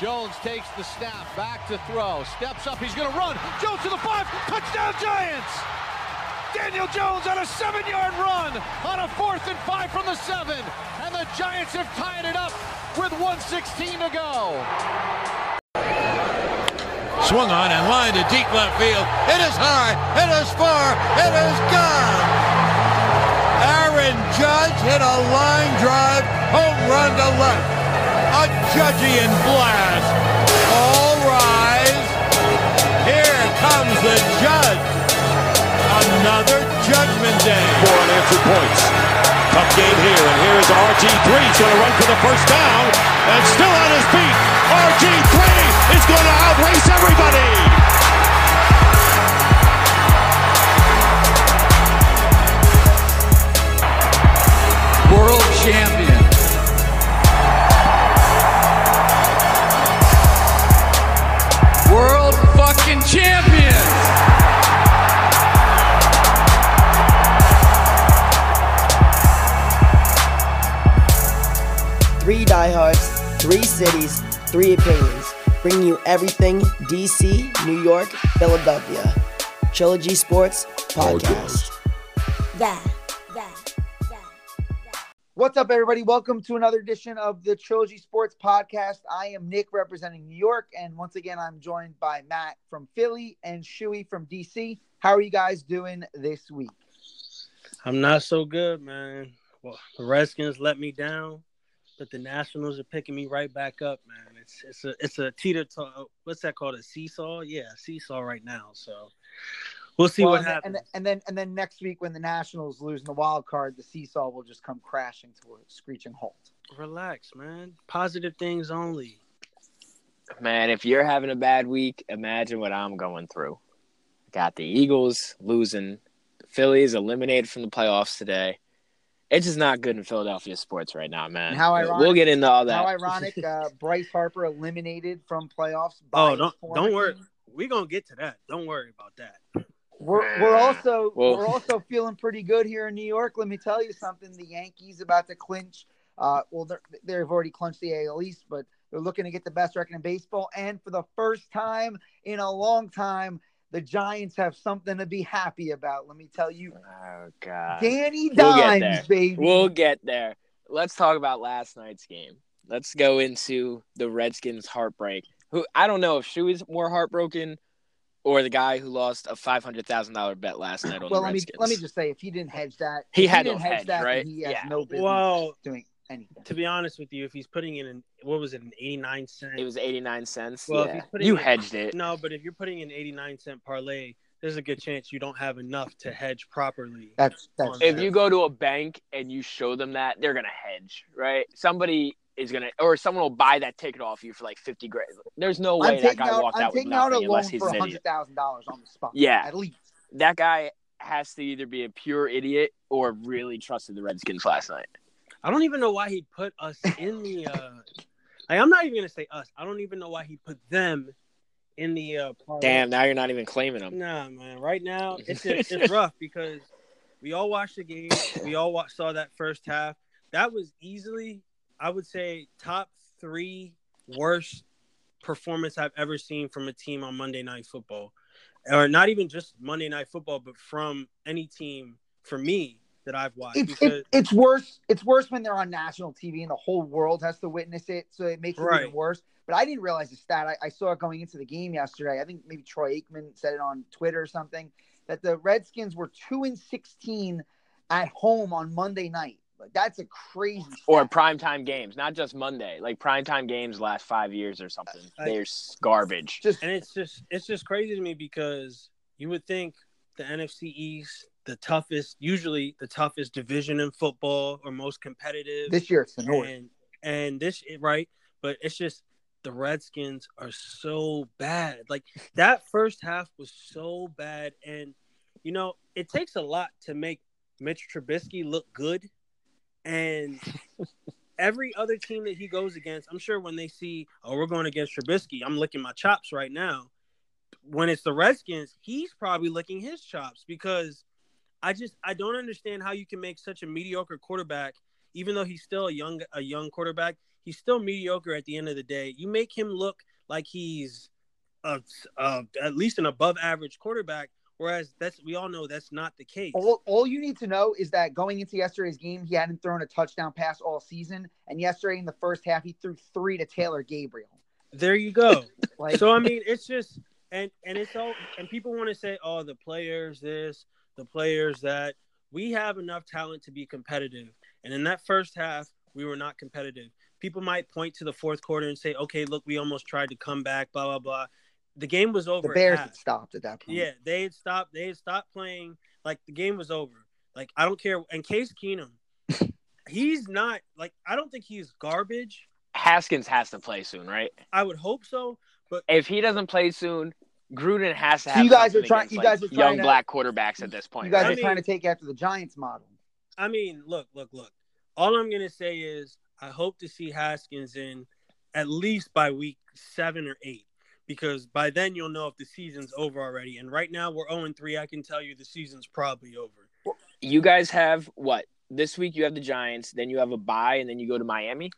Jones takes the snap, back to throw, steps up, he's going to run. Jones to the five, touchdown Giants! Daniel Jones on a seven-yard run on a fourth and five from the seven, and the Giants have tied it up with 116 to go. Swung on and lined to deep left field. It is high, it is far, it is gone. Aaron Judge hit a line drive, home run to left. A Judgian blast. All rise. Here comes the Judge. Another Judgment Day. Four unanswered points. Tough game here, and here is RG3. He's going to run for the first down, and still on his feet. RG3 is going to outrace everybody. World champion. Fucking champion. Three diehards, three cities, three opinions, bringing you everything DC, New York, Philadelphia. Trilogy Sports Podcast. Yeah, yeah, yeah, yeah. What's up, everybody? Welcome to another edition of the Trilogy Sports Podcast. I am Nick representing New York, and once again, I'm joined by Matt from Philly and Shuey from DC. How are you guys doing this week? I'm not so good, man. Well, the Redskins let me down, but the Nationals are picking me right back up, man. It's it's a it's a teeter what's that called? A seesaw? Yeah, seesaw right now. So we'll see Well, what and, then- happens. and then and then next week, when the Nationals lose in the wild card, the seesaw will just come crashing to a screeching halt. Relax, man. Positive things only. Man, if you're having a bad week, imagine what I'm going through. Got the Eagles losing, the Phillies eliminated from the playoffs today. It's just not good in Philadelphia sports right now, man. And how We'll- ironic- We'll get into all that. How ironic! Uh, Bryce Harper eliminated from playoffs. by Oh, don't don't worry. We're gonna get to that. Don't worry about that. We're, we're also Well- we're also feeling pretty good here in New York. Let me tell you something: the Yankees about to clinch. Uh, well, they're, they've already clinched the AL East, but they're looking to get the best record in baseball. And for the first time in a long time, the Giants have something to be happy about. Let me tell you, Oh God. Danny We'll get there. baby. We'll get there. Let's talk about last night's game. Let's go into the Redskins heartbreak. Who I don't know if she was more heartbroken or the guy who lost a five hundred thousand dollar bet last night on well, the let me let me just say, if he didn't hedge that, He had didn't no hedge hedge, that, right? He has Yeah. no business Well- doing anything. To be honest with you, if he's putting in an what was it, an eighty nine cent It was eighty nine cents. Well, if yeah. he's putting You it- hedged it. No, but if you're putting an 89 cent parlay, there's a good chance you don't have enough to hedge properly. That's that's If you go to a bank and you show them that, they're gonna hedge, right? Somebody is gonna, or someone will buy that ticket off you for like fifty grand. There's no way I'm that taking guy out walked I'm out with taking out a loan unless he's for hundred thousand dollars on the spot. Yeah. at least. That guy has to either be a pure idiot or really trusted the Redskins last night. I don't even know why he put us in the. Uh, like, I'm not even gonna say us. I don't even know why he put them in the. Uh. Damn, now you're not even claiming them. Nah, man. Right now, it's just, it's rough because we all watched the game. We all watched, saw that first half. That was easily, I would say, top three worst performance I've ever seen from a team on Monday Night Football, or not even just Monday Night Football, but from any team for me that I've watched. It's because it, it's worse. It's worse when they're on national TV and the whole world has to witness it, so it makes it Right. even worse. But I didn't realize the stat. I, I saw it going into the game yesterday. I think maybe Troy Aikman said it on Twitter or something that the Redskins were two and sixteen at home on Monday night. Like that's a crazy. Or stat. primetime games, not just Monday, like primetime games last five years or something. I- They're garbage. just and it's just it's just crazy to me because you would think the NFC East, the toughest, usually the toughest division in football or most competitive. this year it's the North. and and this right, but it's just the Redskins are so bad. Like that first half was so bad, and you know it takes a lot to make Mitch Trubisky look good, and every other team that he goes against, I'm sure when they see, oh, we're going against Trubisky, I'm licking my chops right now. When it's the Redskins, he's probably licking his chops because I just I don't understand how you can make such a mediocre quarterback, even though he's still a young a young quarterback. he's still mediocre at the end of the day. You make him look like he's a, a, at least an above average quarterback, whereas that's we all know that's not the case. All, all you need to know is that going into yesterday's game, he hadn't thrown a touchdown pass all season, and yesterday in the first half, he threw three to Taylor Gabriel. There you go. Like, so I mean, it's just and and it's all and people want to say, oh, the players this, the players that. We have enough talent to be competitive, and in that first half, we were not competitive. People might point to the fourth quarter and say, okay, look, we almost tried to come back, blah blah blah. The game was over. the Bears had stopped at that point. Yeah, they had stopped. They had stopped playing. Like the game was over. Like I don't care. And Case Keenum, he's not like I don't think he's garbage. Haskins has to play soon, right? I would hope so, but If he doesn't play soon, Gruden has to So you guys are trying- against, you like, guys are young to- black quarterbacks at this point. You guys I are mean- trying to take after the Giants model. I mean, look, look, look. All I'm gonna say is I hope to see Haskins in at least by week seven or eight, because by then you'll know if the season's over already. And right now we're 0 3. I can tell you the season's probably over. you guys have what this week? You have the Giants, then you have a bye, and then you go to Miami.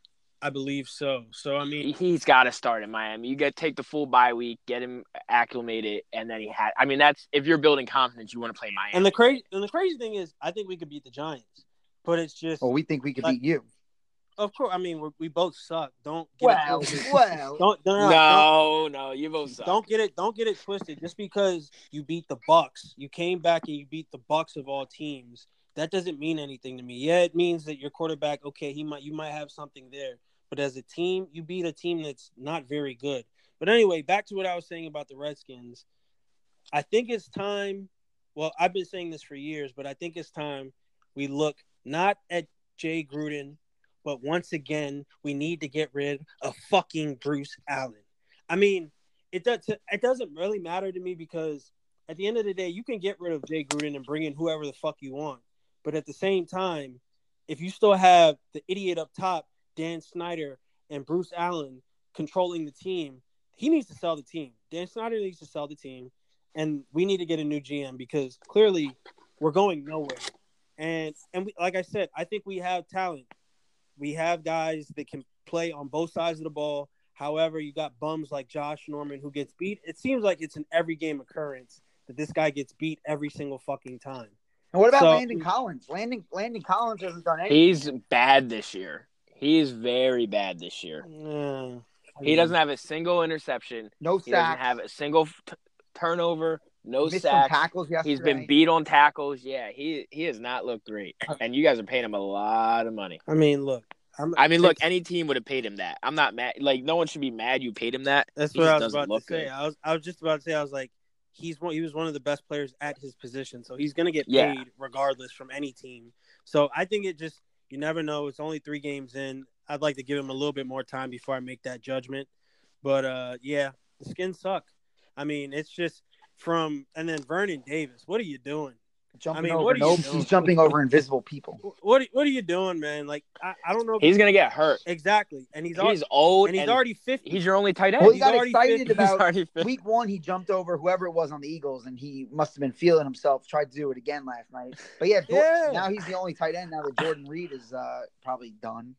I believe so. So I mean, He's got to start in Miami. You got to take the full bye week, get him acclimated, and then he had. I mean, that's if you're building confidence, you want to play Miami. and the crazy and the crazy thing is, I think we could beat the Giants, but it's just Well, we think we could Like- beat you. Of course, I mean we're, we both suck. Don't get Well, it well. Don't, no, no, no, no, no, you both suck. don't get it. Don't get it twisted. Just because you beat the Bucks, you came back and you beat the Bucks of all teams. That doesn't mean anything to me. Yeah, it means that your quarterback. Okay, he might. You might have something there. But as a team, you beat a team that's not very good. But anyway, back to what I was saying about the Redskins. I think it's time. Well, I've been saying this for years, but I think it's time we look not at Jay Gruden, but once again, we need to get rid of fucking Bruce Allen. I mean, it does. It doesn't really matter to me because at the end of the day, you can get rid of Jay Gruden and bring in whoever the fuck you want. But at the same time, if you still have the idiot up top, Dan Snyder and Bruce Allen controlling the team, he needs to sell the team. Dan Snyder needs to sell the team, and we need to get a new GM because clearly we're going nowhere. And and we, like I said, I think we have talent. We have guys that can play on both sides of the ball. However, you got bums like Josh Norman who gets beat. It seems like it's an every game occurrence that this guy gets beat every single fucking time. And what about So- Landon Collins? Landon Landon Collins hasn't done anything. He's bad this year. He's very bad this year. Yeah. He doesn't have a single interception. no He doesn't have a single t- turnover. No missed sacks. tackles yesterday. He's been beat on tackles. Yeah, he he has not looked great. And you guys are paying him a lot of money. I mean, look. I'm, I mean, look, any team would have paid him that. I'm not mad. Like, no one should be mad you paid him that. That's He what I was about to say. good. I was I was just about to say I was like, he's one he was one of the best players at his position, so he's gonna get Yeah. paid regardless from any team. So I think it just you never know. It's only three games in. I'd like to give him a little bit more time before I make that judgment. But uh, yeah, the skins suck. I mean, it's just from and then Vernon Davis. What are you doing? jumping I mean, over. what are you doing? he's jumping over invisible people. What are, what are you doing, man? Like I, I don't know. if- He's gonna get hurt. exactly, and he's He's, already, old and he's and already fifty. he's your only tight end. Well, he He's got already excited fit- He's about already fit. week one. He jumped over whoever it was on the Eagles, and he must have been feeling himself. Tried to do it again last night, but yeah, Jor- Yeah. now he's the only tight end. Now that Jordan Reed is uh, probably done.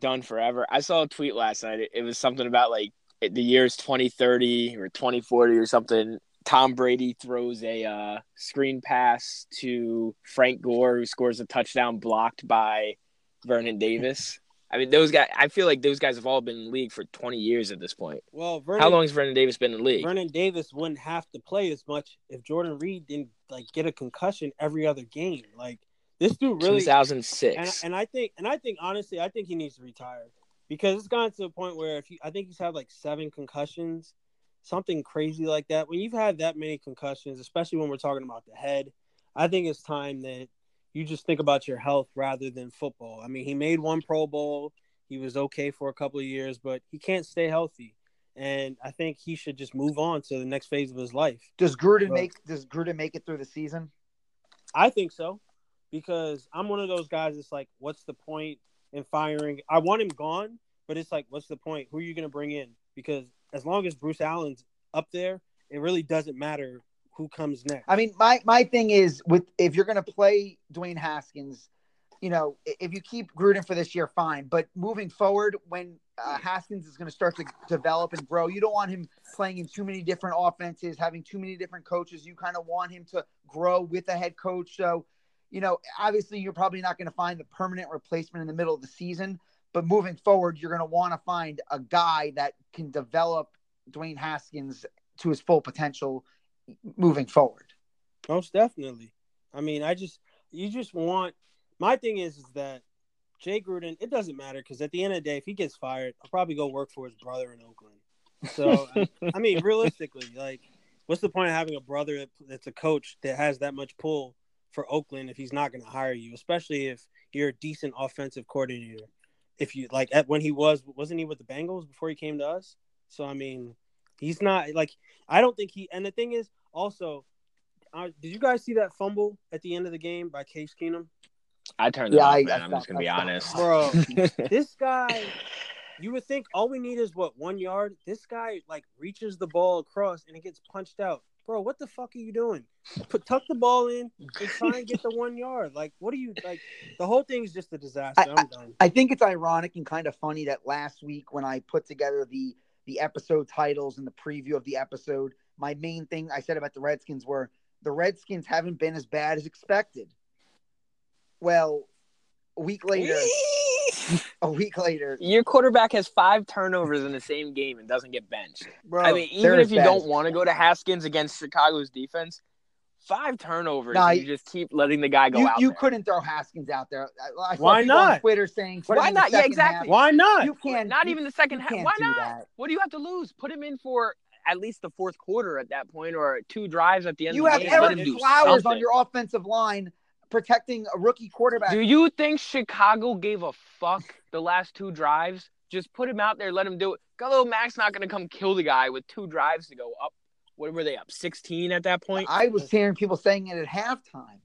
done forever. I saw a tweet last night. It, it was something about like it- the years 2030 or 2040 or something. Tom Brady throws a uh, screen pass to Frank Gore, who scores a touchdown blocked by Vernon Davis. I mean, those guys. I feel like those guys have all been in the league for 20 years at this point. well, Vernon, How long has Vernon Davis been in the league? Vernon Davis wouldn't have to play as much if Jordan Reed didn't like get a concussion every other game. Like this dude really, and, 2006. and I think, and I think honestly, I think he needs to retire because it's gotten to a point where if he, I think he's had like seven concussions, something crazy like that. When you've had that many concussions, especially when we're talking about the head, I think it's time that you just think about your health rather than football. I mean, he made one Pro Bowl. He was okay for a couple of years, but he can't stay healthy. And I think he should just move on to the next phase of his life. Does Gruden Right. make Does Gruden make it through the season? I think so because I'm one of those guys that's like, what's the point in firing? I want him gone, but it's like, what's the point? Who are you going to bring in? Because as long as Bruce Allen's up there, it really doesn't matter who comes next. I mean, my my thing is with if you're going to play Dwayne Haskins, you know, if you keep Gruden for this year, fine. But moving forward, when uh, Haskins is going to start to develop and grow, you don't want him playing in too many different offenses, having too many different coaches. You kind of want him to grow with a head coach. So, you know, obviously, you're probably not going to find the permanent replacement in the middle of the season. But moving forward, you're going to want to find a guy that can develop Dwayne Haskins to his full potential moving forward. Most definitely. I mean, I just you just want my thing is, is that Jay Gruden, it doesn't matter because at the end of the day, if he gets fired, I'll probably go work for his brother in Oakland. So I, I mean, realistically, like, what's the point of having a brother that's a coach that has that much pull for Oakland if he's not going to hire you, especially if you're a decent offensive coordinator? If you like, at when he was, wasn't he with the Bengals before he came to us? So I mean, he's not like I don't think he. And the thing is, also, uh, did you guys see that fumble at the end of the game by Case Keenum? I turned Yeah, it off, I- man. I'm just gonna be honest, Bro, this guy, you would think all we need is what one yard. This guy like reaches the ball across and it gets punched out. Bro, what the fuck are you doing? Put tuck the ball in and try and get the one yard. Like, what are you like? The whole thing's just a disaster. I- I'm done. I think it's ironic and kind of funny that last week when I put together the the episode titles and the preview of the episode, my main thing I said about the Redskins were the Redskins haven't been as bad as expected. Well, a week later, a week later, Your quarterback has five turnovers in the same game and doesn't get benched. Bro, I mean, even if you bad don't want to go to Haskins against Chicago's defense, five turnovers, Nah, you just keep letting the guy go you, out you there. couldn't throw Haskins out there. I, I saw Why people on not? Twitter saying, Why not? Yeah, exactly. half. why not? You can't. Not you- even the second half. Why not? that. What do you have to lose? Put him in for at least the fourth quarter at that point, or two drives at the end You of have the game. Let him Ereck do Flowers on your offensive line protecting a rookie quarterback. Do you think Chicago gave a fuck the last two drives? Just put him out there, let him do it. Khalil Mack's not going to come kill the guy with two drives to go up. What were they up? 16 at that point? I was hearing people saying it at halftime.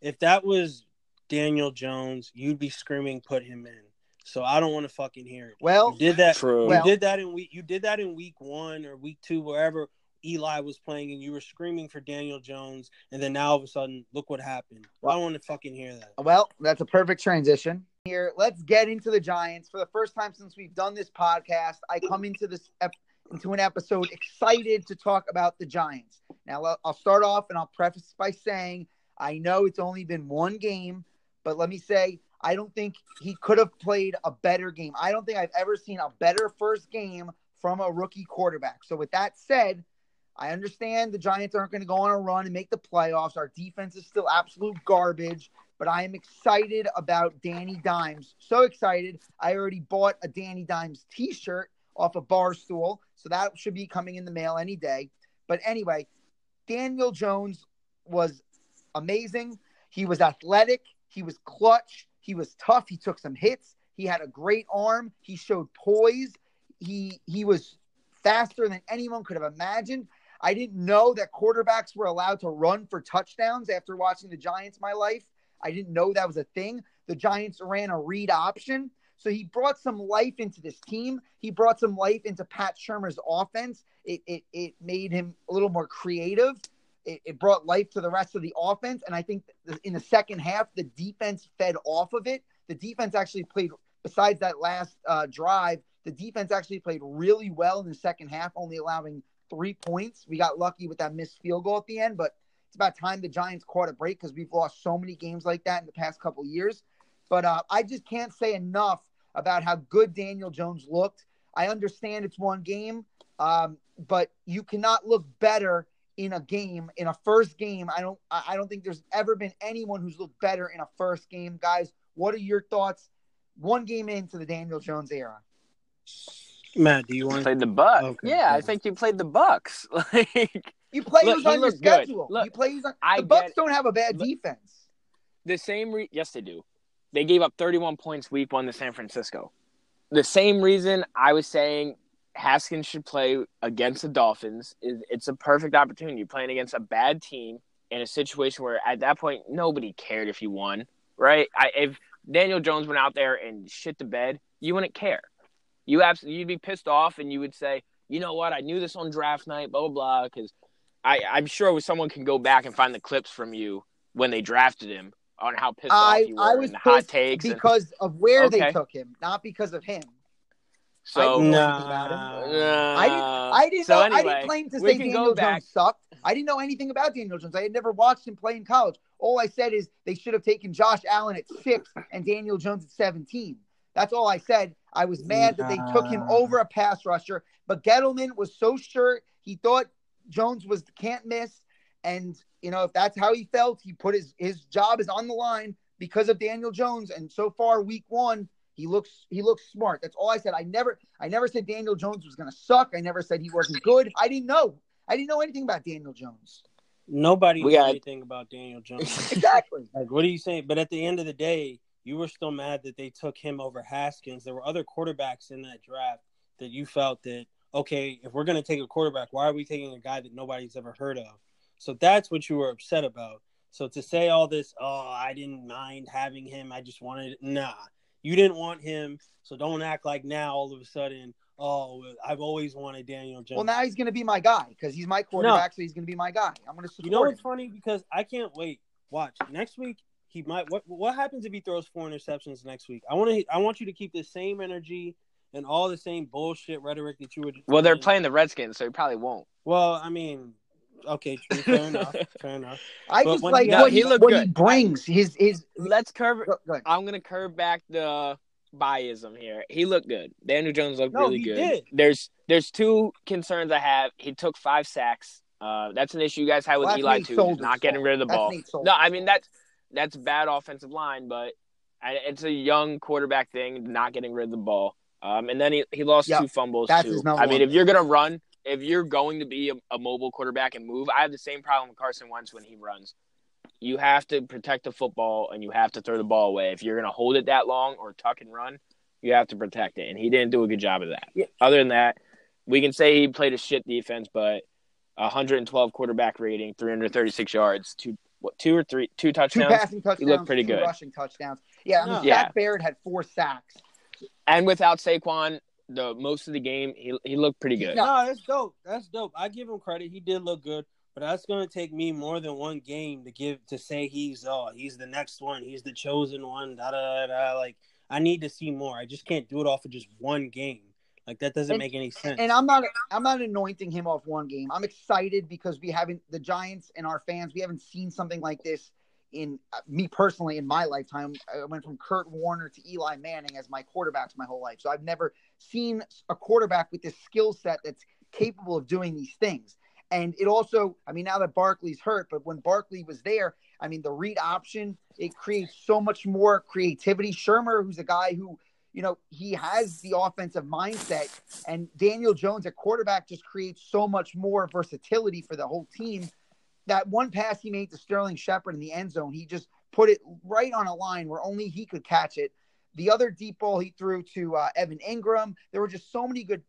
If that was Daniel Jones, you'd be screaming, "Put him in." So I don't want to fucking hear it. Well, You did that. True. You Well- did that in week. You did that in week one or week two, wherever Eli was playing, and you were screaming for Daniel Jones, and then now all of a sudden, look what happened. Well, I don't want to fucking hear that. Well, that's a perfect transition. Here, let's get into the Giants. For the first time since we've done this podcast, I come into this ep- into an episode excited to talk about the Giants. Now, I'll- I'll start off and I'll preface by saying I know it's only been one game, but let me say I don't think he could have played a better game. I don't think I've ever seen a better first game from a rookie quarterback. So, with that said, I understand the Giants aren't going to go on a run and make the playoffs. Our defense is still absolute garbage, but I am excited about Danny Dimes. So excited. I already bought a Danny Dimes t shirt off a Barstool. So that should be coming in the mail any day. But anyway, Daniel Jones was amazing. He was athletic. He was clutch. He was tough. He took some hits. He had a great arm. He showed poise. He he was faster than anyone could have imagined. I didn't know that quarterbacks were allowed to run for touchdowns after watching the Giants my life. I didn't know that was a thing. The Giants ran a read option. So he brought some life into this team. He brought some life into Pat Shurmur's offense. It, it, it made him a little more creative. It, it brought life to the rest of the offense. And I think in the second half, the defense fed off of it. The defense actually played, besides that last uh, drive, the defense actually played really well in the second half, only allowing three points. We got lucky with that missed field goal at the end, but it's about time the Giants caught a break because we've lost so many games like that in the past couple years. But uh, I just can't say enough about how good Daniel Jones looked. I understand it's one game, um, but you cannot look better in a game in a first game. I don't. I don't think there's ever been anyone who's looked better in a first game, guys. What are your thoughts? One game into the Daniel Jones era. Matt, do you want? Played the Bucks. Okay, yeah, I think you played the Bucks. Like You play Look, who's on your schedule. Look, you play who's on. I the Bucks get- don't have a bad Look- defense. the same. Re- yes, they do. They gave up 31 points week one to San Francisco. The same reason I was saying Haskins should play against the Dolphins is it's a perfect opportunity. You're playing against a bad team in a situation where at that point nobody cared if you won, right? I, if Daniel Jones went out there and shit the bed, you wouldn't care. You absolutely you'd be pissed off and you would say, you know what? I knew this on draft night, blah blah blah. Because I I'm sure someone can go back and find the clips from you when they drafted him on how pissed I off you were I was and hot takes. and- because of where they took him, not because of him. so didn't Nah. about him. Nah. I didn't. I didn't so know. I didn't claim to say Daniel. Jones sucked. I didn't know anything about Daniel Jones. I had never watched him play in college. All I said is they should have taken Josh Allen at six and Daniel Jones at seventeen. That's all I said. I was mad that they took him over a pass rusher, but Gettleman was so sure he thought Jones was can't miss, and you know if that's how he felt, he put his his job is on the line because of Daniel Jones. And so far, week one, he looks he looks smart. That's all I said. I never I never said Daniel Jones was going to suck. I never said he wasn't good. I didn't know. I didn't know anything about Daniel Jones. Nobody We knew got- anything about Daniel Jones. Exactly. like, what are you saying? But at the end of the day, you were still mad that they took him over Haskins. There were other quarterbacks in that draft that you felt that okay, if we're going to take a quarterback, why are we taking a guy that nobody's ever heard of? So that's what you were upset about. So to say all this, oh, I didn't mind having him. I just wanted, nah, you didn't want him. So don't act like now all of a sudden, oh, I've always wanted Daniel Jones. Well, now he's going to be my guy because he's my quarterback, so he's going to be my guy. I'm going to support You know him. what's funny? Because I can't wait. Watch next week. He might. What What happens if he throws four interceptions next week? I want to. I want you to keep the same energy and all the same bullshit rhetoric that you were. well, they're playing the Redskins, so he probably won't. Well, I mean, okay, true, fair enough. Fair enough. I But just like he- what, he what he brings. His his. Let's curve. Go. I'm gonna curve back the biasm here. He looked good. Daniel Jones looked No, really good. did. There's there's two concerns I have. He took five sacks. Uh, that's an issue you guys had with Well, Eli too. Not getting rid of the That's ball. No, I mean that's that's bad offensive line, but it's a young quarterback thing, not getting rid of the ball. Um, and then he, he lost Yep, two fumbles that's too. I mean, if you're gonna run, if you're going to be a, a mobile quarterback and move, I have the same problem with Carson Wentz when he runs. You have to protect the football and you have to throw the ball away. If you're gonna hold it that long or tuck and run, you have to protect it. And he didn't do a good job of that. Yeah. Other than that, we can say he played a shit defense, but 112 quarterback rating, 336 yards, two what two or three two touchdowns. Two passing touchdowns, He looked pretty two good. rushing touchdowns. Yeah, I mean, Yeah. Shaq Barrett had four sacks. And without Saquon, the most of the game, he he looked pretty good. No. No, that's dope. That's dope. I give him credit. He did look good, but that's going to take me more than one game to give to say he's oh he's the next one. He's the chosen one. Da da da. da. Like I need to see more. I just can't do it off of just one game. Like that doesn't And- make any sense. And I'm not I'm not anointing him off one game. I'm excited because we haven't the Giants and our fans we haven't seen something like this in uh, me personally in my lifetime. I went from Kurt Warner to Eli Manning as my quarterbacks my whole life. So I've never seen a quarterback with this skill set that's capable of doing these things. And it also, I mean, now that Barkley's hurt, but when Barkley was there, I mean, the read option, it creates so much more creativity. Shurmur, who's a guy who, you know, he has the offensive mindset, and Daniel Jones at quarterback just creates so much more versatility for the whole team. That one pass he made to Sterling Shepard in the end zone, he just put it right on a line where only he could catch it. The other deep ball he threw to uh, Evan Engram, there were just so many good,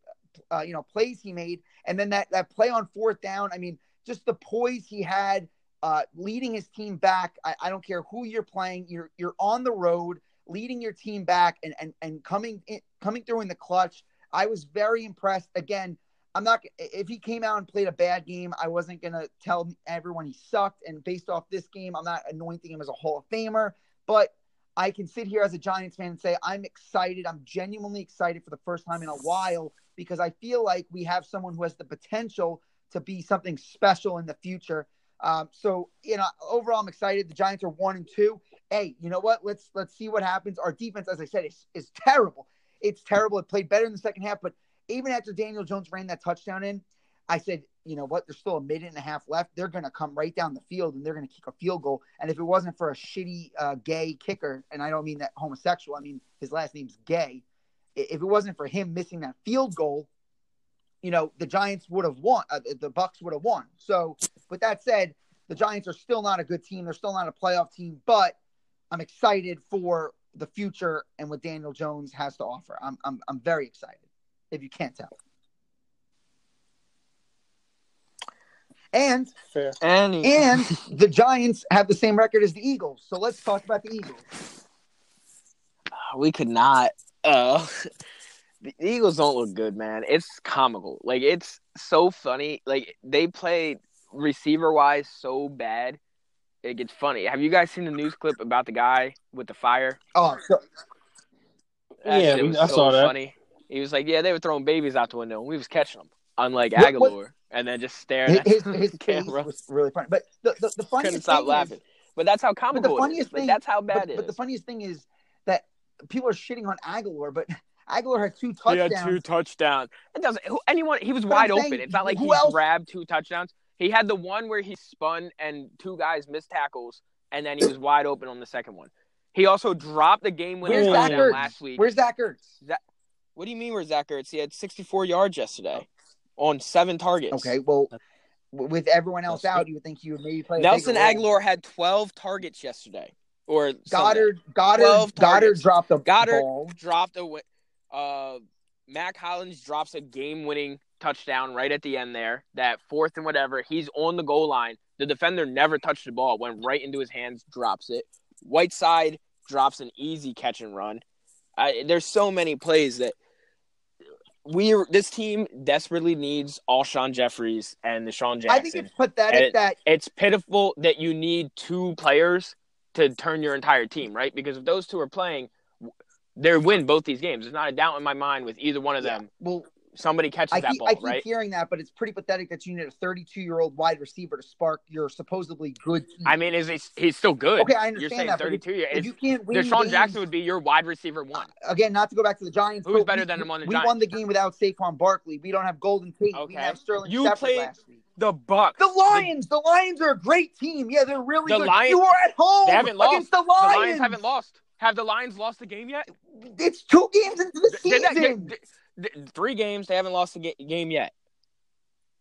uh, you know, plays he made. And then that that play on fourth down, I mean, just the poise he had, uh, leading his team back. I, I don't care who you're playing, you're you're on the road, leading your team back, and and and coming in, coming through in the clutch. I was very impressed. Again, I'm not. If he came out and played a bad game, I wasn't gonna tell everyone he sucked. And based off this game, I'm not anointing him as a Hall of Famer. But I can sit here as a Giants fan and say I'm excited. I'm genuinely excited for the first time in a while because I feel like we have someone who has the potential to be something special in the future. Um, so you know, overall, I'm excited. The Giants are one and two. Hey, you know what? Let's let's see what happens. Our defense, as I said, is is terrible. It's terrible. It played better in the second half, but even after Daniel Jones ran that touchdown in, I said, you know what? There's still a minute and a half left. They're going to come right down the field and they're going to kick a field goal. And if it wasn't for a shitty uh, gay kicker, and I don't mean that homosexual, I mean his last name's Gay. If it wasn't for him missing that field goal, you know the Giants would have won. Uh, the Bucks would have won. So, with that said, the Giants are still not a good team. They're still not a playoff team, but I'm excited for the future and what Daniel Jones has to offer. I'm I'm I'm very excited. If you can't tell. And Fair. And, and the Giants have the same record as the Eagles. So let's talk about the Eagles. we could not. Uh, the Eagles don't look good, man. It's comical. Like it's so funny. Like they played receiver wise so bad. It gets funny. Have you guys seen the news clip about the guy with the fire? Oh, so, Yeah, shit was I so saw that. Funny. He was like, "Yeah, they were throwing babies out the window, and we was catching them." Unlike What- Agholor, what- and then just staring at his his camera. was really funny. But the the, the funniest Couldn't stop thing laughing. Is, But that's how but comical the it is. funniest Like, thing that's how bad but, it but the funniest thing is that people are shitting on Agholor, but Agholor had two touchdowns. He had touchdowns. two touchdowns. It doesn't. Who, anyone? He was But wide I'm open. It's not like who he else- grabbed two touchdowns. He had the one where he spun and two guys missed tackles, and then he was wide open on the second one. He also dropped the game-winning touchdown last week. Where's Zach Ertz? What do you mean? Where's Zach Ertz? He had 64 yards yesterday on seven targets. Okay, well, with everyone else out, you would think he would maybe play. Nelson. Agholor had 12 targets yesterday. Or Sunday. Goedert, Goedert, Goedert dropped a Goedert ball. dropped a. Uh, Mack Hollins drops a game-winning touchdown right at the end there. That fourth and whatever, he's on the goal line. The defender never touched the ball. Went right into his hands, drops it. Whiteside drops an easy catch and run. I, there's so many plays that we this team desperately needs Alshon Jeffery and DeSean Jackson. I think it's pathetic And- that it's pitiful that you need two players to turn your entire team, right? Because if those two are playing, they win both these games. There's not a doubt in my mind with either one of them. well, Somebody catches I that keep, ball, I keep right? hearing that, but it's pretty pathetic that you need a 32 year old wide receiver to spark your supposedly good team. I mean, is he, he's still good? Okay, I You're understand saying that, 32 years. if you can't win DeSean games- Jackson would be your wide receiver one. again, not to go back to the Giants. Who's better we- than him on the We Giants? won the game without Saquon Barkley. We don't have Golden Tate. We Okay. didn't have Sterling You Shepard played last week. The Bucks. The Lions, the Lions are a great team. Yeah, they're really The good. Lions- you were at home They haven't against the The Lions. Lions haven't lost. Have the Lions lost the game yet? It's two games into the Did that- season. did- did- three games. They haven't lost the game yet.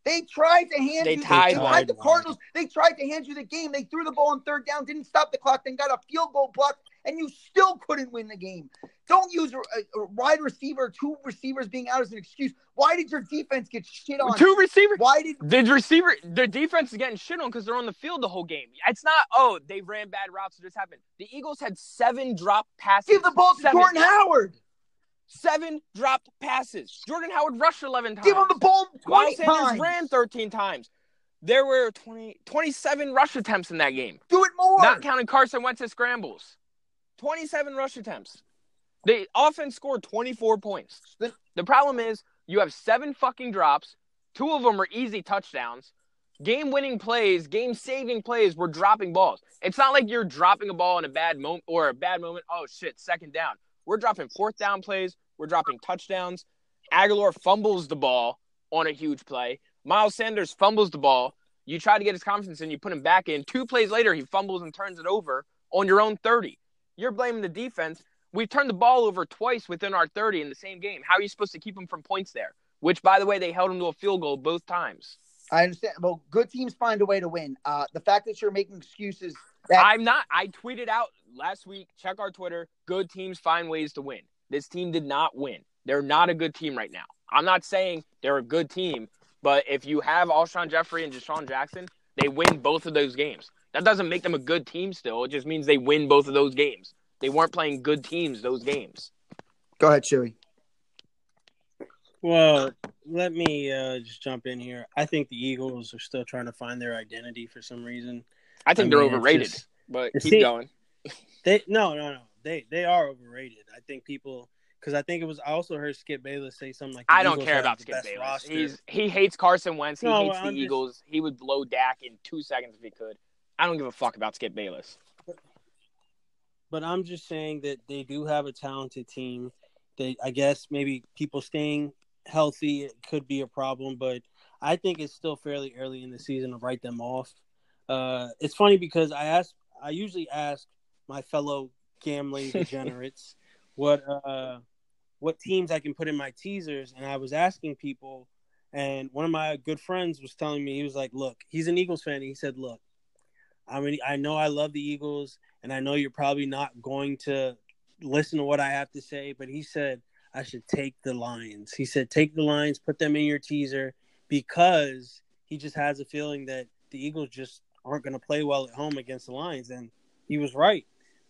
They tried to hand They you. tied they tried the Cardinals. They tried to hand you the game. They threw the ball on third down, didn't stop the clock, then got a field goal block, and you still couldn't win the game. Don't use a, a wide receiver, two receivers being out as an excuse. Why did your defense get shit on? Two receivers. Why did The receiver, the defense is getting shit on because they're on the field the whole game. It's not, oh, they ran bad routes, so this happened. The Eagles had seven drop passes. give the ball to Seven. Jordan Howard? Seven dropped passes. Jordan Howard rushed 11 times. Give him the ball Miles twenty Sanders ran 13 times. There were 20, 27 rush attempts in that game, Do it more. not counting Carson Wentz's scrambles. 27 rush attempts. The offense scored 24 points. The problem is you have seven fucking drops. Two of them are easy touchdowns. Game winning plays, game saving plays, we're dropping balls. It's not like you're dropping a ball in a bad moment or a bad moment. Oh shit, second down. We're dropping fourth down plays. We're dropping touchdowns. Agholor fumbles the ball on a huge play. Miles Sanders fumbles the ball. You try to get his confidence and you put him back in. Two plays later, he fumbles and turns it over on your own 30. You're blaming the defense. We've turned the ball over twice within our 30 in the same game. How are you supposed to keep him from points there? Which, by the way, they held him to a field goal both times. I understand. Well, good teams find a way to win. Uh, the fact that you're making excuses that I'm not. I tweeted out last week. Check our Twitter. Good teams find ways to win. This team did not win. They're not a good team right now. I'm not saying they're a good team, but if you have Alshon Jeffery and DeSean Jackson, they win both of those games. That doesn't make them a good team. Still, it just means they win both of those games. They weren't playing good teams those games. Go ahead, Chewy. Well, let me uh, just jump in here. I think the Eagles are still trying to find their identity for some reason. I think I they're mean, overrated. just- but keep seems- going. They no no no they they are overrated. I think people because I think it was I also heard Skip Bayless say something like the I don't care about Skip Bayless. roster. He's he hates Carson Wentz. He No, hates the I'm just- Eagles. He would blow Dak in two seconds if he could. I don't give a fuck about Skip Bayless. but I'm just saying that they do have a talented team. They, I guess, maybe people staying healthy it could be a problem, but I think it's still fairly early in the season to write them off. Uh, it's funny because I ask, I usually ask my fellow gambling degenerates what uh, what teams I can put in my teasers, and I was asking people, and one of my good friends was telling me he was like, "Look, he's an Eagles fan." He said, "Look, I mean, I know I love the Eagles, and I know you're probably not going to listen to what I have to say, but he said I should take the Lions. He said take the Lions, put them in your teaser because he just has a feeling that the Eagles just aren't going to play well at home against the Lions, and he was right.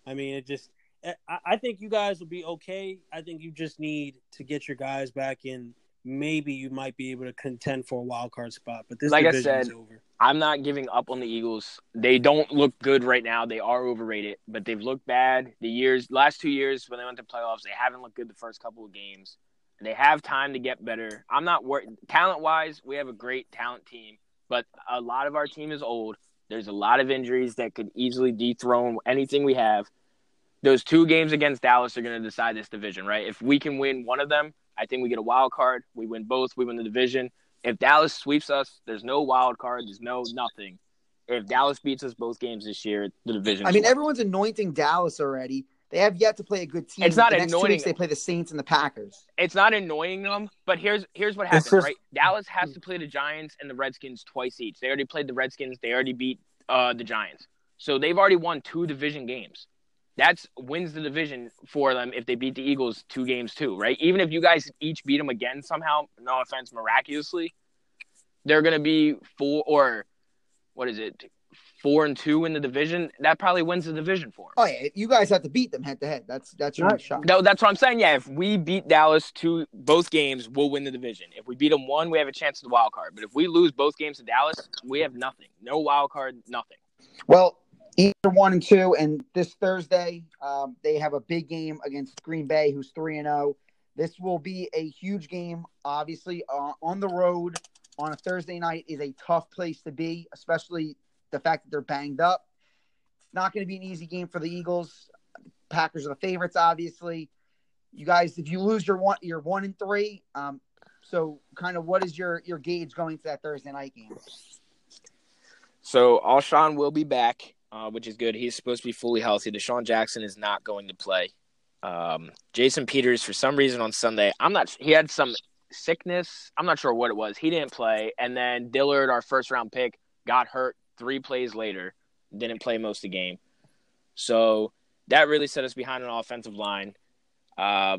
I mean, it just. Eh, I, I think you guys will be okay. I think you just need to get your guys back in. Maybe you might be able to contend for a wild card spot, but this Like I said, over. I'm not giving up on the Eagles. They don't look good right now. They are overrated, but they've looked bad the years last two years when they went to playoffs. They haven't looked good the first couple of games. They have time to get better. I'm not worried. Talent wise, we have a great talent team, but a lot of our team is old. There's a lot of injuries that could easily dethrone anything we have. Those two games against Dallas are going to decide this division, right? If we can win one of them, I think we get a wild card. We win both, we win the division. If Dallas sweeps us, there's no wild card, there's no nothing. If Dallas beats us both games this year, the division. I mean, everyone's anointing Dallas already. They have yet to play a good team. It's not the next anointing two weeks they play the Saints and the Packers. it's not annoying them, but here's here's what happens, just- right? Dallas has to play the Giants and the Redskins twice each. They already played the Redskins. They already beat uh, the Giants, so they've already won two division games. That's wins the division for them if they beat the Eagles two games too, right? Even if you guys each beat them again somehow, no offense, miraculously, they're gonna be four or what is it, four and two in the division. That probably wins the division for them. Oh yeah, you guys have to beat them head to head. That's that's your next shot. No, that's what I'm saying. Yeah, if we beat Dallas two both games, we'll win the division. If we beat them one, we have a chance at the wild card. But if we lose both games to Dallas, we have nothing. No wild card, nothing. Well, either one and two, and this Thursday um, they have a big game against Green Bay, who's three and zero. This will be a huge game. Obviously, uh, on the road on a Thursday night is a tough place to be, especially the fact that they're banged up. It's not going to be an easy game for the Eagles. Packers are the favorites, obviously. You guys, if you lose your one, you're one and three. Um, so, kind of, what is your your gauge going to that Thursday night game? So Alshon will be back, uh, which is good. He's supposed to be fully healthy. DeSean Jackson is not going to play. Um, Jason Peters, for some reason on Sunday, I'm not. He had some sickness. I'm not sure what it was. He didn't play, and then Dillard, our first round pick, got hurt three plays later. Didn't play most of the game. So that really set us behind an offensive line. Uh,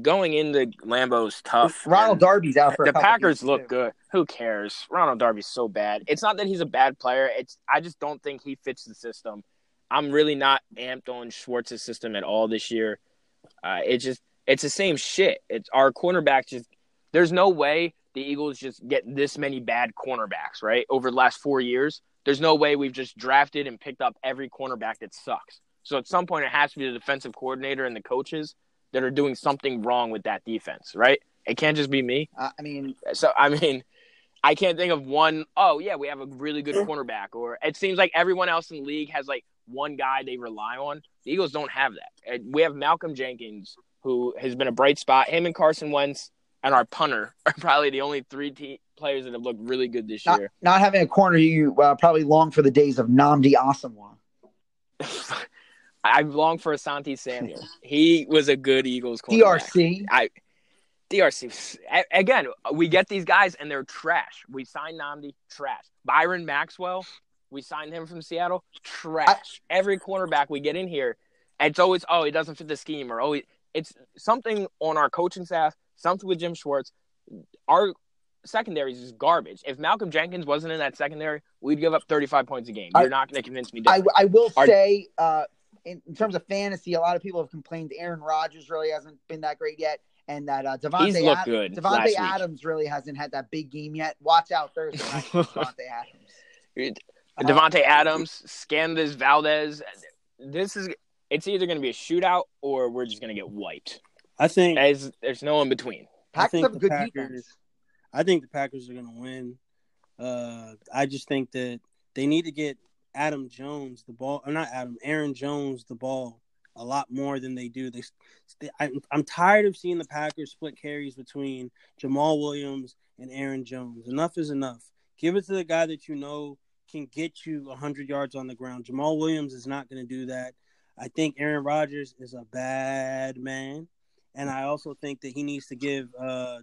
going into Lambeau's tough. Ronald Darby's out for the couple Packers look too. good. Who cares? Ronald Darby's so bad. It's not that he's a bad player. It's I just don't think he fits the system. I'm really not amped on Schwartz's system at all this year. Uh, it just it's the same shit. It's our cornerback just. There's no way the Eagles just get this many bad cornerbacks right over the last four years. There's no way we've just drafted and picked up every cornerback that sucks. So at some point, it has to be the defensive coordinator and the coaches that are doing something wrong with that defense, right? It can't just be me. Uh, I mean, So I mean, I can't think of one oh yeah, we have a really good cornerback. Or it seems like everyone else in the league has like one guy they rely on. The Eagles don't have that. We have Malcolm Jenkins, who has been a bright spot. Him and Carson Wentz and our punter are probably the only three te- players that have looked really good this not, year. not having a corner, you uh, probably long for the days of Nnamdi Asomugha. I long for Asante Samuel. He was a good Eagles cornerback. DRC. I DRC again. We get these guys and they're trash. We signed Nnamdi, trash. Byron Maxwell, we signed him from Seattle, trash. Every cornerback we get in here, it's always oh he doesn't fit the scheme or oh he, it's something on our coaching staff, something with Jim Schwartz. Our secondary is just garbage. If Malcolm Jenkins wasn't in that secondary, we'd give up 35 points a game. You're I- not going to convince me. I. I will Our- say, uh, in, in terms of fantasy, a lot of people have complained Aaron Rodgers really hasn't been that great yet, and that uh, Davante, Ad- Davante last week. Adams really hasn't had that big game yet. Watch out Thursday night, for Davante Adams. Davante Adams, Scandis Valdez. This is it's either going to be a shootout or we're just going to get wiped. I think As there's no in between. I think have the good Packers, defense. I think the Packers are going to win. Uh, I just think that they need to get Adam Jones the ball, or not Adam, Aaron Jones the ball a lot more than they do. They, they I, I'm tired of seeing the Packers split carries between Jamaal Williams and Aaron Jones. Enough is enough. Give it to the guy that you know can get you 100 yards on the ground. Jamaal Williams is not going to do that. I think Aaron Rodgers is a bad man, and I also think that he needs to give uh,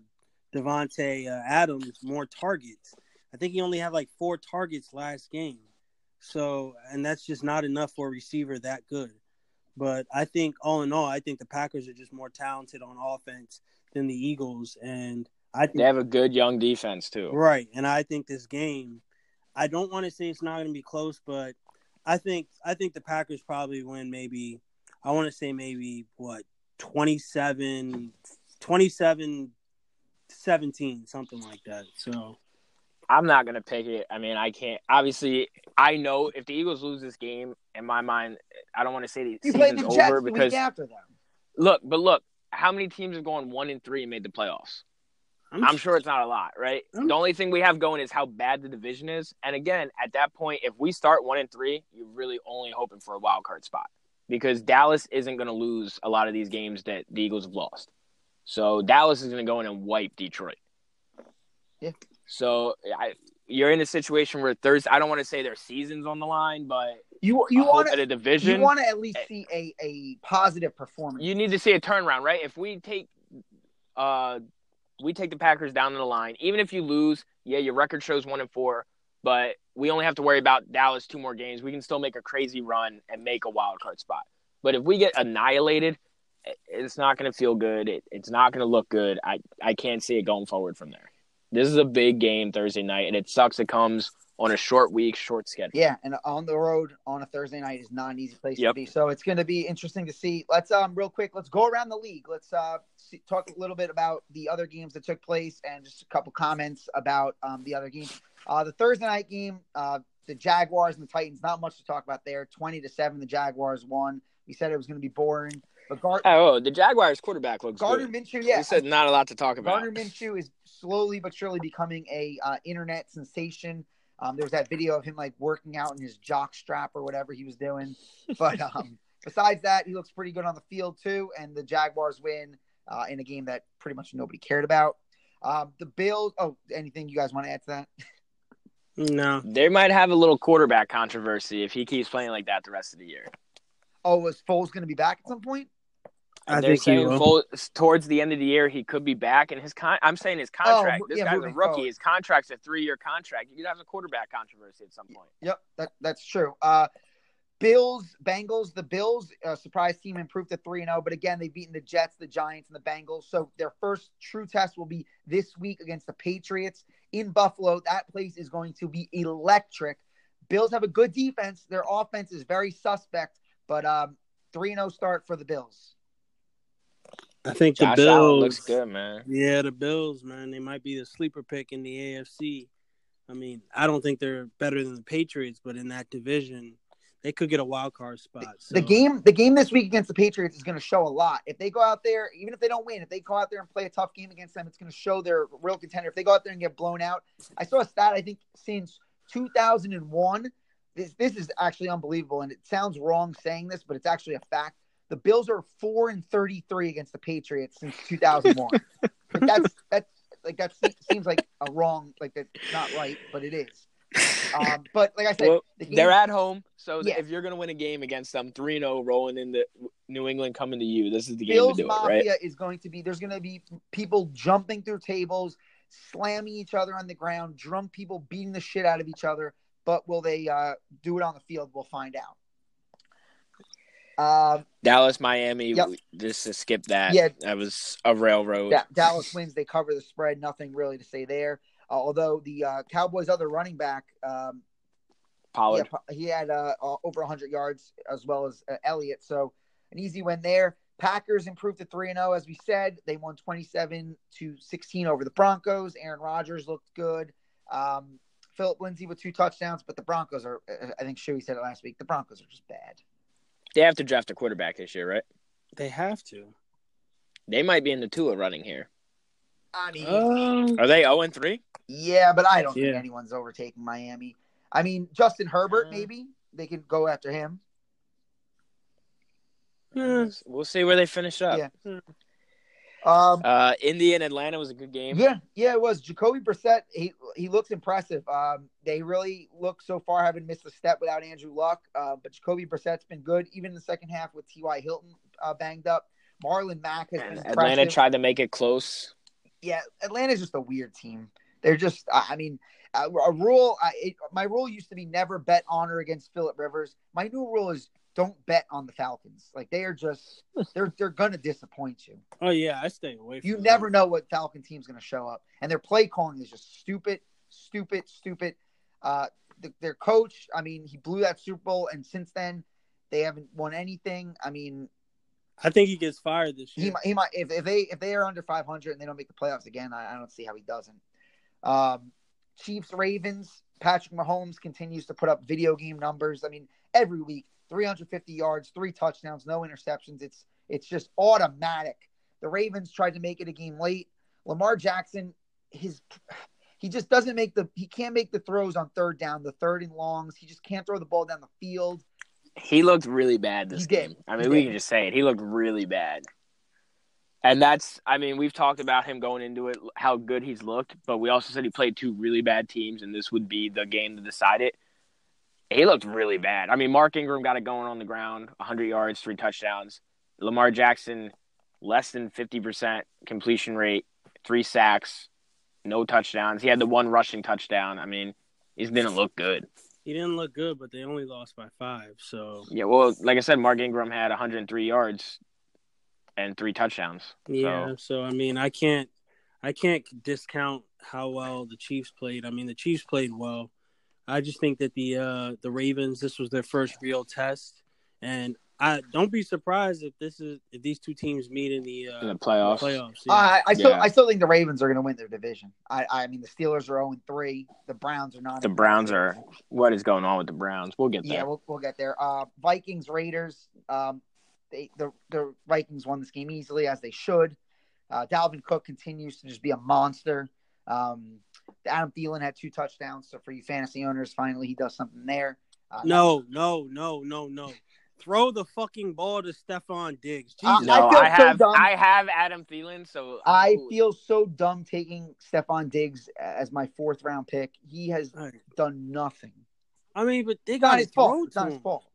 Davante uh, Adams more targets. I think he only had like four targets last game, so and that's just not enough for a receiver that good. But I think all in all, I think the Packers are just more talented on offense than the Eagles, and I think They have a good young defense too. Right, and I think this game, I don't want to say it's not going to be close, but I think I think the Packers probably win. Maybe I want to say maybe what 27, 27 17, something like that. So I'm not gonna pick it. I mean, I can't. Obviously, I know if the Eagles lose this game, in my mind, I don't want to say the You played season's the Jets over the because week after them. look, but look, how many teams have gone one and three and made the playoffs? I'm sure it's not a lot, right? I'm- The only thing we have going is how bad the division is. And again, at that point, if we start one and three, you're really only hoping for a wild card spot because Dallas isn't going to lose a lot of these games that the Eagles have lost. So Dallas is going to go in and wipe Detroit. Yeah. So I, you're in a situation where Thursday. I don't want to say their season's on the line, but You you want at a to division. you want to at least see a, a positive performance. you need to see a turnaround, right? If we take uh we take the Packers down to the line, even if you lose, yeah, your record shows one and four, but we only have to worry about Dallas two more games. We can still make a crazy run and make a wild card spot. But if we get annihilated, it's not going to feel good. It, it's not going to look good. I, I can't see it going forward from there. This is a big game Thursday night, and it sucks it comes on a short week, short schedule. Yeah, and on the road on a Thursday night is not an easy place to be. So it's going to be interesting to see. Let's um real quick. Let's go around the league. Let's uh see, talk a little bit about the other games that took place and just a couple comments about um the other games. Uh, the Thursday night game, uh, the Jaguars and the Titans. Not much to talk about there. Twenty to seven, the Jaguars won. We said it was going to be boring, but Gar- Oh, the Jaguars quarterback looks Gardner good. Minshew, yeah, We said not a lot to talk about. Gardner Minshew is slowly but surely becoming a uh, internet sensation. Um, there was that video of him like working out in his jock strap or whatever he was doing. But um, besides that, he looks pretty good on the field too. And the Jaguars win uh, in a game that pretty much nobody cared about. Um, the Bills. Oh, anything you guys want to add to that? No. They might have a little quarterback controversy if he keeps playing like that the rest of the year. Oh, was Foles going to be back at some point? I they're think saying will. Towards the end of the year he could be back, and his con- I'm saying his contract. Oh, this yeah, guy's a rookie. forward. His contract's a three year contract. You could have a quarterback controversy at some point. Yep, that, that's true. Uh, Bills, Bengals. The Bills, uh, surprise team, improved to three and zero. But again, they've beaten the Jets, the Giants, and the Bengals. So their first true test will be this week against the Patriots in Buffalo. That place is going to be electric. Bills have a good defense. Their offense is very suspect, but um, three and zero start for the Bills. I think Josh the Allen Bills looks good, man. Yeah, the Bills, man, they might be the sleeper pick in the AFC. I mean, I don't think they're better than the Patriots, but in that division, they could get a wild card spot. So. The game, the game this week against the Patriots is going to show a lot. If they go out there, even if they don't win, if they go out there and play a tough game against them, it's going to show they're a real contender. If they go out there and get blown out, I saw a stat. I think since 2001, this this is actually unbelievable, and it sounds wrong saying this, but it's actually a fact. The Bills are four and 33 against the Patriots since 2001. like that's that's like that seems like a wrong, like that's not right, but it is. Um, but like I said, Well, the game- they're at home, so Yeah. if you're going to win a game against them, three and 0 rolling into New England coming to you, this is the game Bills to do Mafia it, right? is going to be there's going to be people jumping through tables, slamming each other on the ground, drunk people beating the shit out of each other. But will they uh, do it on the field? We'll find out. Um, Dallas, Miami. Yep. Just to skip that. Yeah. that was a railroad. Yeah, Dallas wins. They cover the spread. Nothing really to say there. Uh, although the uh, Cowboys' other running back, um, Pollard. yeah, he had uh, uh, over 100 yards as well as uh, Elliott. So an easy win there. Packers improved to 3 and 0, as we said. They won 27 to 16 over the Broncos. Aaron Rodgers looked good. Um, Philip Lindsay with two touchdowns, but the Broncos are, uh, I think Shuey said it last week, the Broncos are just bad. They have to draft a quarterback this year, right? They have to. They might be in the Tua running here. I mean, Um, Are they 0 3? yeah, but I don't think anyone's overtaking Miami. I mean, Justin Herbert, Uh, maybe they can go after him. eh, We'll see where they finish up. Yeah. Um, Uh, Indy and Atlanta was a good game. Yeah, yeah, it was. Jacoby Brissett, he he looks impressive. Um, they really look so far haven't missed a step without Andrew Luck. Uh, but Jacoby Brissett's been good, even in the second half with T.Y. Hilton uh, banged up. Marlon Mack has been Atlanta impressive. tried to make it close. yeah, Atlanta's just a weird team. They're just, I mean, a, a rule. I, it, my rule used to be never bet on or against Philip Rivers. My new rule is don't bet on the Falcons. Like they are just, they're they're gonna disappoint you. oh yeah, I stay away. from You them. never know what Falcon team's going to show up, and their play calling is just stupid, stupid, stupid. Uh, the, their coach, I mean, he blew that Super Bowl, and since then they haven't won anything. I mean, I think he gets fired this he year. might, he might if, if they if they are under 500 and they don't make the playoffs again, I, I don't see how he doesn't. Um, Chiefs Ravens. Patrick Mahomes continues to put up video game numbers. I mean, every week, 350 yards, three touchdowns, no interceptions. It's it's just automatic. The Ravens tried to make it a game late. Lamar Jackson, his he just doesn't make the he can't make the throws on third down, the third and longs. He just can't throw the ball down the field. He looked really bad this He game. did. I He mean, we did. can just say it. He looked really bad. And that's, I mean, we've talked about him going into it, how good he's looked, but we also said he played two really bad teams, and this would be the game to decide it. He looked really bad. I mean, Mark Ingram got it going on the ground, 100 yards, three touchdowns. Lamar Jackson, less than 50% completion rate, three sacks, no touchdowns. He had the one rushing touchdown. I mean, he didn't look good. He didn't look good, but they only lost by five. So Yeah, well, like I said, Mark Ingram had 103 yards and three touchdowns. yeah. So, So I mean, I can't, I can't discount how well the Chiefs played. I mean, the Chiefs played well. I just think that the uh the Ravens, this was their first real test, and I don't be surprised if this is if these two teams meet in the uh, in the playoffs. playoffs. yeah. I, I still Yeah. I still think the Ravens are going to win their division. I I mean the Steelers are 0 3. The Browns are not. The Browns are. What is going on with the Browns? We'll get there. Yeah, we'll, we'll get there. Uh, Vikings Raiders. Um, they the the Vikings won this game easily as they should. Uh, Dalvin Cook continues to just be a monster. Um, Adam Thielen had two touchdowns, so for you fantasy owners, finally he does something there. Uh, no, no, no, no, no. Throw the fucking ball to Stefon Diggs. Uh, Jesus. no, I feel I, so have dumb. I have Adam Thielen, so I I'm- feel so dumb taking Stefon Diggs as my fourth round pick. He has Right. done nothing. I mean, but they got to his throw fault. It's to not his him. fault.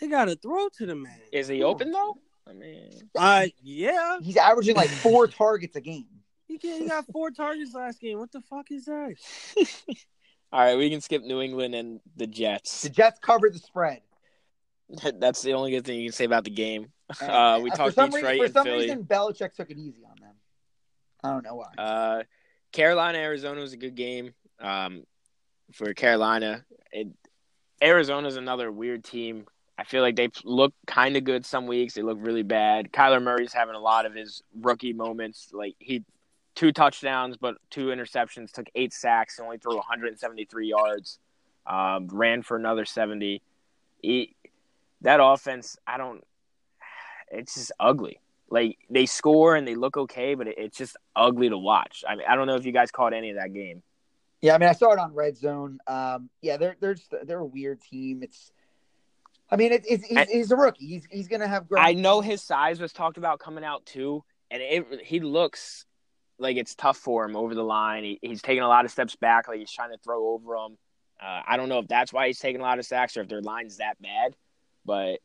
They got to throw to the man. is he open though? I mean, Uh, yeah. He's averaging like four targets a game. He, get, he got four targets last game. What the fuck is that? all right, we can skip New England and the Jets. The Jets covered the spread. That's the only good thing you can say about the game. And- Uh, we and talked for some Detroit reason, for and some Philly. reason, Belichick took it easy on them. I don't know why. Uh, Carolina, Arizona was a good game. Um, for Carolina, it, Arizona's another weird team. I feel like they look kind of good some weeks. They look really bad. Kyler Murray's having a lot of his rookie moments. Like he, two touchdowns, but two interceptions. Took eight sacks. Only threw 173 yards. Um, ran for another 70. He, that offense, I don't. It's just ugly like they score and they look okay, but it, it's just ugly to watch. I mean, I don't know if you guys caught any of that game. Yeah, I mean, I saw it on Red Zone. Um, yeah, they're they're just, they're a weird team. It's, I mean, it, it's he's, I- he's a rookie. He's he's gonna have. Growth. I know his size was talked about coming out too, and it, he looks like it's tough for him over the line. He, he's taking a lot of steps back, like he's trying to throw over them. Uh, I don't know if that's why he's taking a lot of sacks or if their line's that bad, but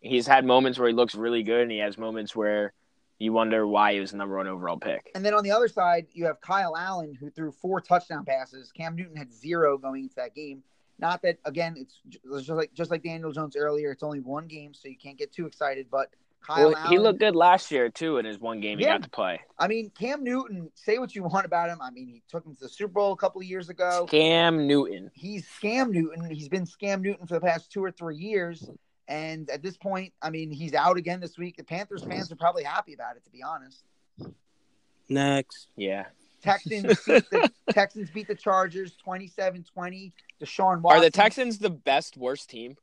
he's had moments where he looks really good, and he has moments where you wonder why he was the number one overall pick. And then on the other side, you have Kyle Allen who threw four touchdown passes. Cam Newton had zero going into that game. Not that again, it's just like just like Daniel Jones earlier. It's only one game, so you can't get too excited. But Kyle Well, Allen, he looked good last year too in his one game he Yeah. got to play. I mean, Cam Newton. Say what you want about him. I mean, he took him to the Super Bowl a couple of years ago. Cam Newton. He's Scam Newton. He's been Scam Newton for the past two or three years. And at this point, I mean, he's out again this week. The Panthers fans are probably happy about it, to be honest. Next. Yeah. Texans beat the Texans beat the Chargers 27-20. Deshaun Watson. Are the Texans the best worst team?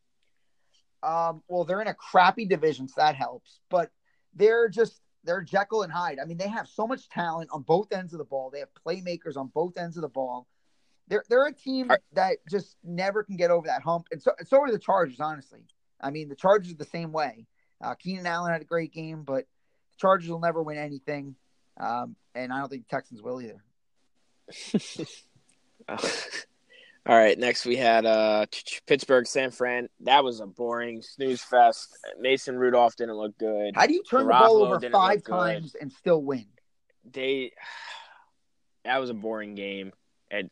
Um, well, they're in a crappy division, so that helps. But they're just they're Jekyll and Hyde. I mean, they have so much talent on both ends of the ball. They have playmakers on both ends of the ball. They're they're a team that just never can get over that hump. And so so are the Chargers, honestly. I mean, the Chargers are the same way. Uh, Keenan Allen had a great game, but the Chargers will never win anything. Um, and I don't think the Texans will either. All right, next we had uh Pittsburgh San Fran. That was a boring snooze fest. Mason Rudolph didn't look good. How do you turn the ball over five good. times and still win? They that was a boring game. And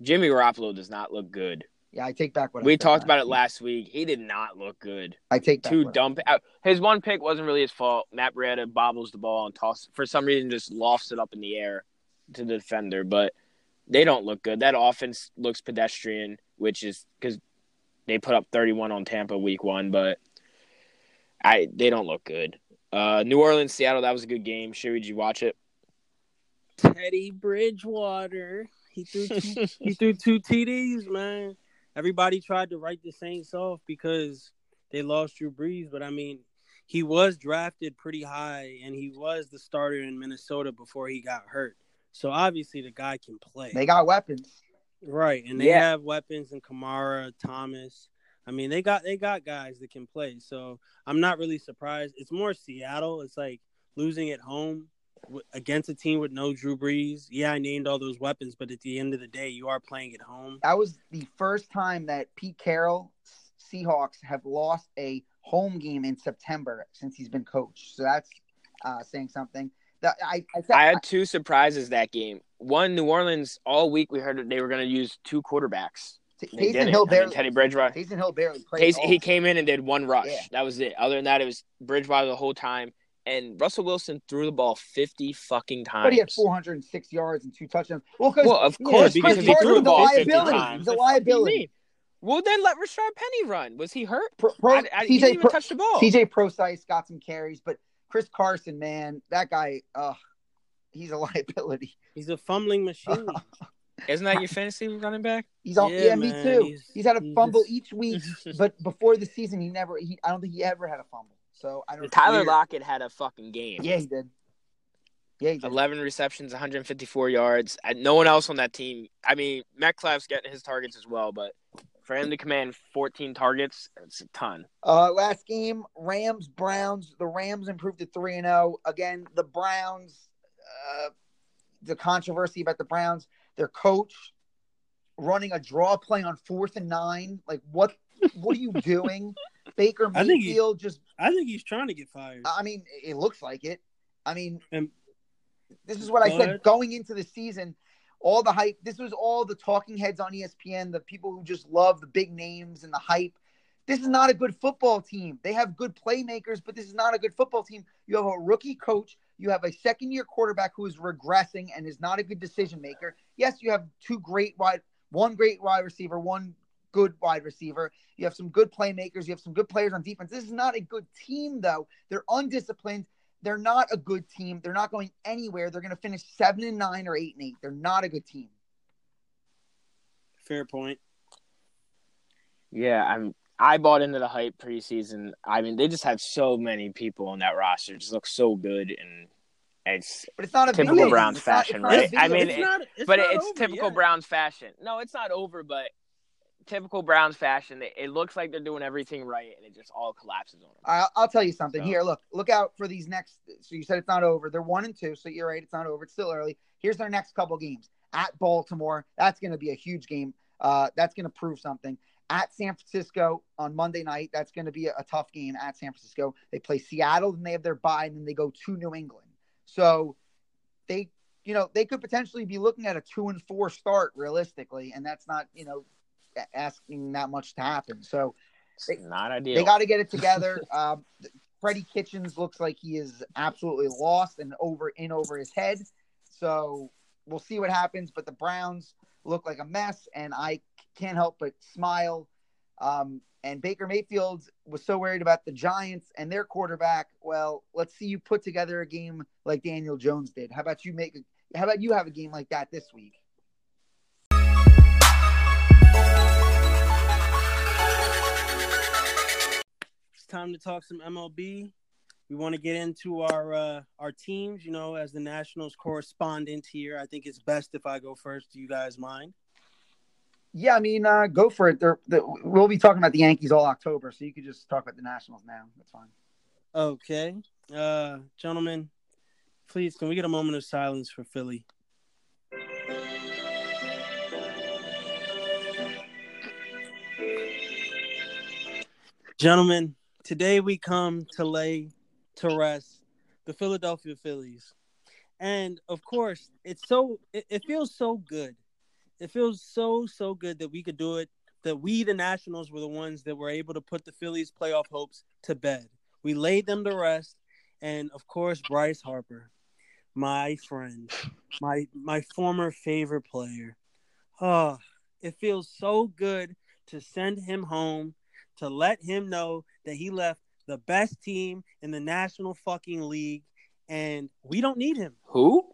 Jimmy Garoppolo does not look good. Yeah, I take back what I We talked about it last week. He did not look good. I take back Two what I dump. uh, His one pick wasn't really his fault. Matt Breida bobbles the ball and toss for some reason just lofts it up in the air to the defender. But they don't look good. That offense looks pedestrian, which is because they put up 31 on Tampa week one, but I they don't look good. Uh, New Orleans, Seattle, that was a good game. Sherry, did you watch it? Teddy Bridgewater. He threw two, he threw two TDs, man. Everybody tried to write the Saints off because they lost Drew Brees, but I mean, he was drafted pretty high and he was the starter in Minnesota before he got hurt. So obviously the guy can play. They got weapons. Right, and they Yeah. have weapons in Kamara, Thomas. I mean, they got they got guys that can play. So I'm not really surprised. It's more Seattle. It's like losing at home against a team with no Drew Brees. Yeah, I named all those weapons, but at the end of the day, you are playing at home. That was the first time that Pete Carroll Seahawks have lost a home game in September since he's been coached. So that's uh, saying something. That I I, I had two surprises that game. One, New Orleans all week we heard that they were going to use two quarterbacks. Taysom. Hill I mean. Teddy Bridgewater. Taysom Hill barely played. Taysom, he came in and did one rush. Yeah. That was it. Other than that, it was Bridgewater the whole time. And Russell Wilson threw the ball fifty fucking times. But he had 406 yards and two touchdowns. Well, Well, of course, because because he threw the ball 50 times. He's a the fuck do you liability. Well, then let Rashard Penny run. Was he hurt? Pro, Pro, I, I, he didn't even Pro, touch the ball. CJ Procise got some carries, but Chris Carson, man, that guy, uh, he's a liability. He's a fumbling machine. Isn't that your fantasy running back? He's on. Yeah, Yeah, me too. he's- He's, had a he's fumble each week, but before the season, he never. He, I don't think he ever had a fumble. So I don't. Tyler weird. Lockett had a fucking game. Yeah, he did. Yeah, he did. 11 receptions, 154 yards. And no one else on that team. I mean, Metcalf's getting his targets as well, but for him to command 14 targets, it's a ton. Uh, last game, Rams Browns. The Rams improved to three and zero. Again, the Browns. Uh, the controversy about the Browns. Their coach running a draw play on fourth and nine. Like what? What are you doing? Baker I think he- Mayfield just. I think he's trying to get fired. I mean, it looks like it. I mean, And- this is what I said going into the season. All the hype. This was all the talking heads on ESPN, the people who just love the big names and the hype. This is not a good football team. They have good playmakers, but this is not a good football team. You have a rookie coach. You have a second year quarterback who is regressing and is not a good decision maker. Yes, you have two great wide, one great wide receiver, one good wide receiver. You have some good playmakers. You have some good players on defense. This is not a good team, though. They're undisciplined. They're not a good team. They're not going anywhere. They're going to finish seven and nine or eight and eight. They're not a good team. Fair point. Yeah, I'm. I bought into the hype preseason. I mean, they just have so many people on that roster. It just looks so good, and it's But it's not a Typical. Browns It's not- it's fashion, not right? I mean, game. it's not. It's but it's over typical yet. Browns fashion. No, it's not over, but typical Browns fashion. It, it looks like they're doing everything right, and it just all collapses on them. I'll, I'll tell you something. So- Here, look, look out for these next. So you said it's not over. They're one and two. So you're right. It's not over. It's still early. Here's their next couple games at Baltimore. That's going to be a huge game. Uh, that's going to prove something. At San Francisco on Monday night. That's going to be a, a tough game at San Francisco. They play Seattle, then they have their bye, and then they go to New England. So they, you know, they could potentially be looking at a two and four start realistically, and that's not, you know, a- asking that much to happen. So It's not ideal. they got to get it together. um, Freddie Kitchens looks like he is absolutely lost and over in over his head. So we'll see what happens. But the Browns look like a mess, and I can't help but smile. Um, and Baker Mayfield was so worried about the Giants and their quarterback. Well, let's see you put together a game like Daniel Jones did. How about you make? A, how about you have a game like that this week? It's time to talk some MLB. We want to get into our uh, our teams. You know, as the Nationals correspondent here, I think it's best if I go first. Do you guys mind? Yeah, I mean, uh, go for it. They're, they we'll be talking about the Yankees all October, so you could just talk about the Nationals now. That's fine. Okay, uh, gentlemen, please can we get a moment of silence for Philly? Gentlemen, today we come to lay to rest the Philadelphia Phillies. And of course, it's so it, it feels so good. It feels so so good that we could do it. That we, the Nationals, were the ones that were able to put the Phillies' playoff hopes to bed. We laid them to rest, and of course, Bryce Harper, my friend, my my former favorite player. Oh, it feels so good to send him home, to let him know that he left the best team in the National fucking League, and we don't need him. Who?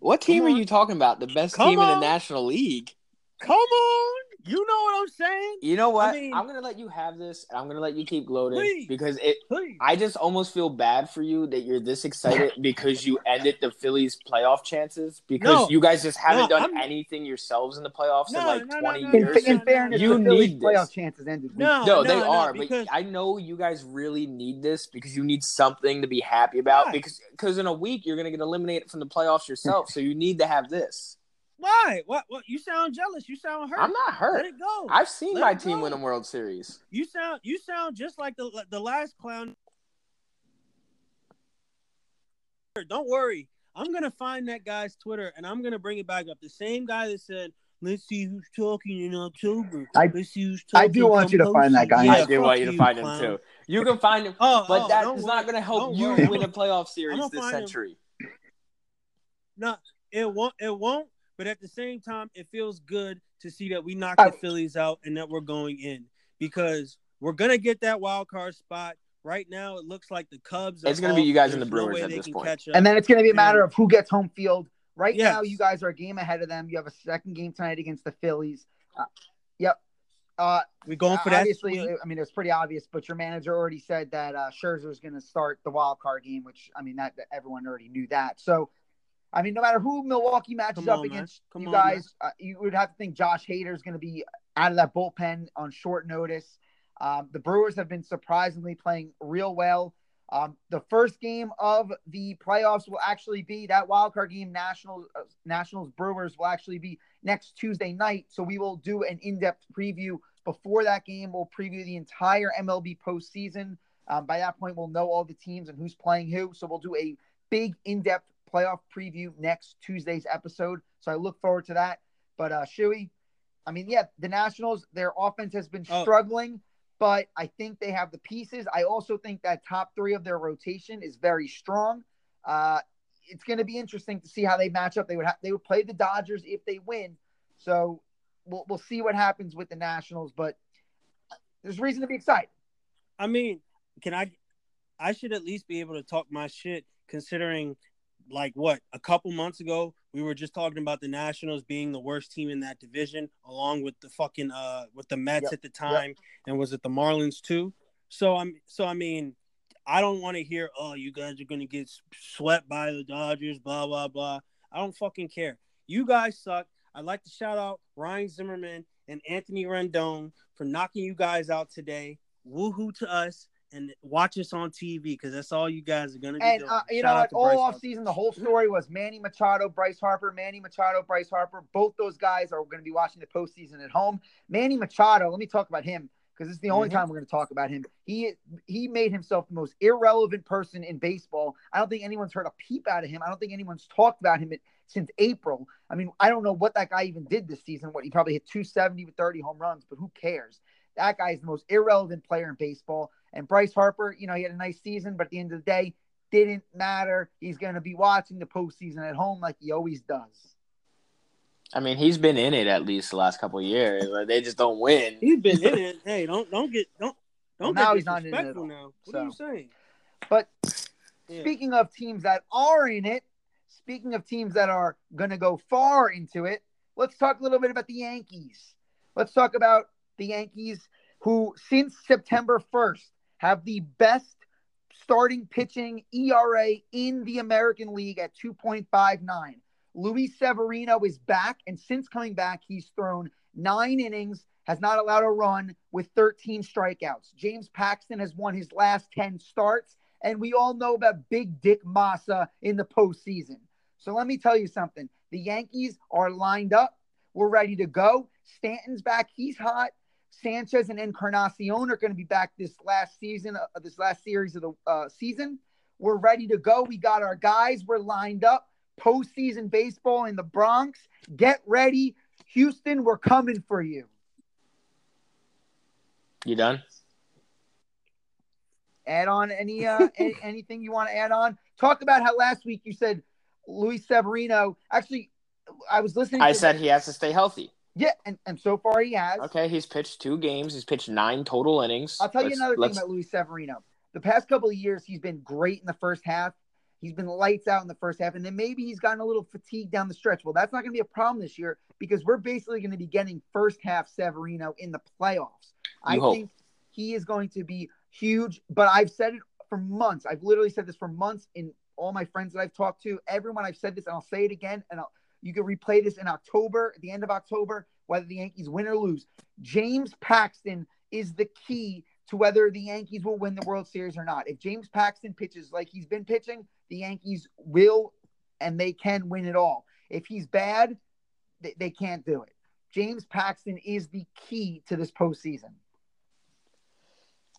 What team are you talking about? The best Come team in the National League. Come on, you know what I'm saying? You know what? I mean- I'm gonna let you have this. and I'm gonna let you keep gloating Please. because it. Please. I just almost feel bad for you that you're this excited because you ended the Phillies' playoff chances because No. you guys just haven't No, done I'm- anything yourselves in the playoffs in No, like no, no, 20 no, In, years. in fairness, You the Phillies need this. playoff chances ended. No, No, they no, are, because but I know you guys really need this because you need something to be happy about Why? because because in a week you're gonna get eliminated from the playoffs yourself, so you need to have this. Why? What? What? You sound jealous. You sound hurt. I'm not hurt. Let hurt. it go. I've seen Let my team win a World Series. You sound. You sound just like the the last clown. Don't worry. I'm gonna find that guy's Twitter and I'm gonna bring it back up. The same guy that said, "Let's see who's talking in October." I- Let's see who's I do want you to come find that guy. Yeah, I do want you to find clown. him too. You can find him, Oh, but oh, that don't worry. not going to help Don't you worry. win a playoff series this find him. century. No, it won't. It won't. But at the same time, it feels good to see that we knocked the Phillies out and that we're going in because we're gonna get that wild card spot. Right now, it looks like the Cubs. Are It's gonna be you guys and the Brewers no at this point. catch up. And then it's going to be a matter of who gets home field. Right Yes. now, you guys are a game ahead of them. You have a second game tonight against the Phillies. Uh, yep. Uh, we're going for that. obviously, sweep. I mean, it's pretty obvious, but your manager already said that uh, Scherzer is going to start the wild card game, which I mean, that, that everyone already knew that. So, I mean, no matter who Milwaukee matches Come up against Come you on, guys, uh, you would have to think Josh Hader is going to be out of that bullpen on short notice. Um, the Brewers have been surprisingly playing real well. Um, the first game of the playoffs will actually be that wild card game. Nationals, uh, Nationals Brewers will actually be next Tuesday night. So we will do an in-depth preview before that game. We'll preview the entire MLB postseason. Um, by that point, we'll know all the teams and who's playing who. So we'll do a big in-depth playoff preview next Tuesday's episode. So I look forward to that. But uh, Shuey, I mean, yeah, the Nationals, their offense has been Oh. struggling but I think they have the pieces. I also think that top three of their rotation is very strong. Uh, it's going to be interesting to see how they match up. They would ha- they would play the Dodgers if they win, so we'll we'll see what happens with the Nationals. But there's reason to be excited. I mean, can I? I should at least be able to talk my shit, considering, like, what a couple months ago we were just talking about the Nationals being the worst team in that division, along with the fucking uh with the Mets Yep. at the time, and was it the Marlins too? So I'm so I mean, I don't want to hear, oh, you guys are gonna get swept by the Dodgers, blah blah blah. I don't fucking care. You guys suck. I'd like to shout out Ryan Zimmerman and Anthony Rendon for knocking you guys out today. Woohoo to us and watch us on TV because that's all you guys are gonna be And doing. uh, you Shout know to All Bryce off season, the whole story was Manny Machado, Bryce Harper. Manny Machado, Bryce Harper. Both those guys are going to be watching the postseason at home. Manny Machado. Let me talk about him because it's the only Mhm. time we're going to talk about him. He he made himself the most irrelevant person in baseball. I don't think anyone's heard a peep out of him. I don't think anyone's talked about him since April. I mean, I don't know what that guy even did this season. What he probably hit 270 with 30 home runs, but who cares? That guy is the most irrelevant player in baseball. And Bryce Harper, you know, he had a nice season, but at the end of the day, didn't matter. He's going to be watching the postseason at home like he always does. I mean, he's been in it at least the last couple of years. Like, they just don't win. He's been in it. Hey, don't don't get don't don't now get he's not in it at all, now. What are you saying? But Yeah. speaking of teams that are in it, speaking of teams that are going to go far into it, let's talk a little bit about the Yankees. Let's talk about the Yankees, who since September 1st have the best starting pitching ERA in the American League at 2.59. Luis Severino is back, and since coming back, he's thrown nine innings, has not allowed a run with 13 strikeouts. James Paxton has won his last 10 starts, and we all know about Big Dick Massa in the postseason. So let me tell you something. The Yankees are lined up. We're ready to go. Stanton's back. He's hot. Sanchez and Encarnacion are going to be back this last season, uh, this last series of the uh, season. We're ready to go. We got our guys. We're lined up. Postseason baseball in the Bronx. Get ready. Houston, we're coming for you. You done? Add on any, uh, any anything you want to add on? Talk about how last week you said Luis Severino. Actually, I was listening. I said he has to stay healthy. Yeah, and, and so far he has. Okay, he's pitched two games. He's pitched nine total innings. I'll tell you Let's- another thing let's- about Luis Severino. The past couple of years, he's been great in the first half. He's been lights out in the first half, and then maybe he's gotten a little fatigued down the stretch. Well, that's not going to be a problem this year because we're basically going to be getting first half Severino in the playoffs. I hope. think he is going to be huge, but I've said it for months. I've literally said this for months in all my friends that I've talked to. Everyone I've said this, and I'll say it again, and I'll, you can replay this in October, at the end of October, whether the Yankees win or lose. James Paxton is the key to whether the Yankees will win the World Series or not. If James Paxton pitches like he's been pitching, the Yankees will and they can win it all. If he's bad, they, they can't do it. James Paxton is the key to this postseason.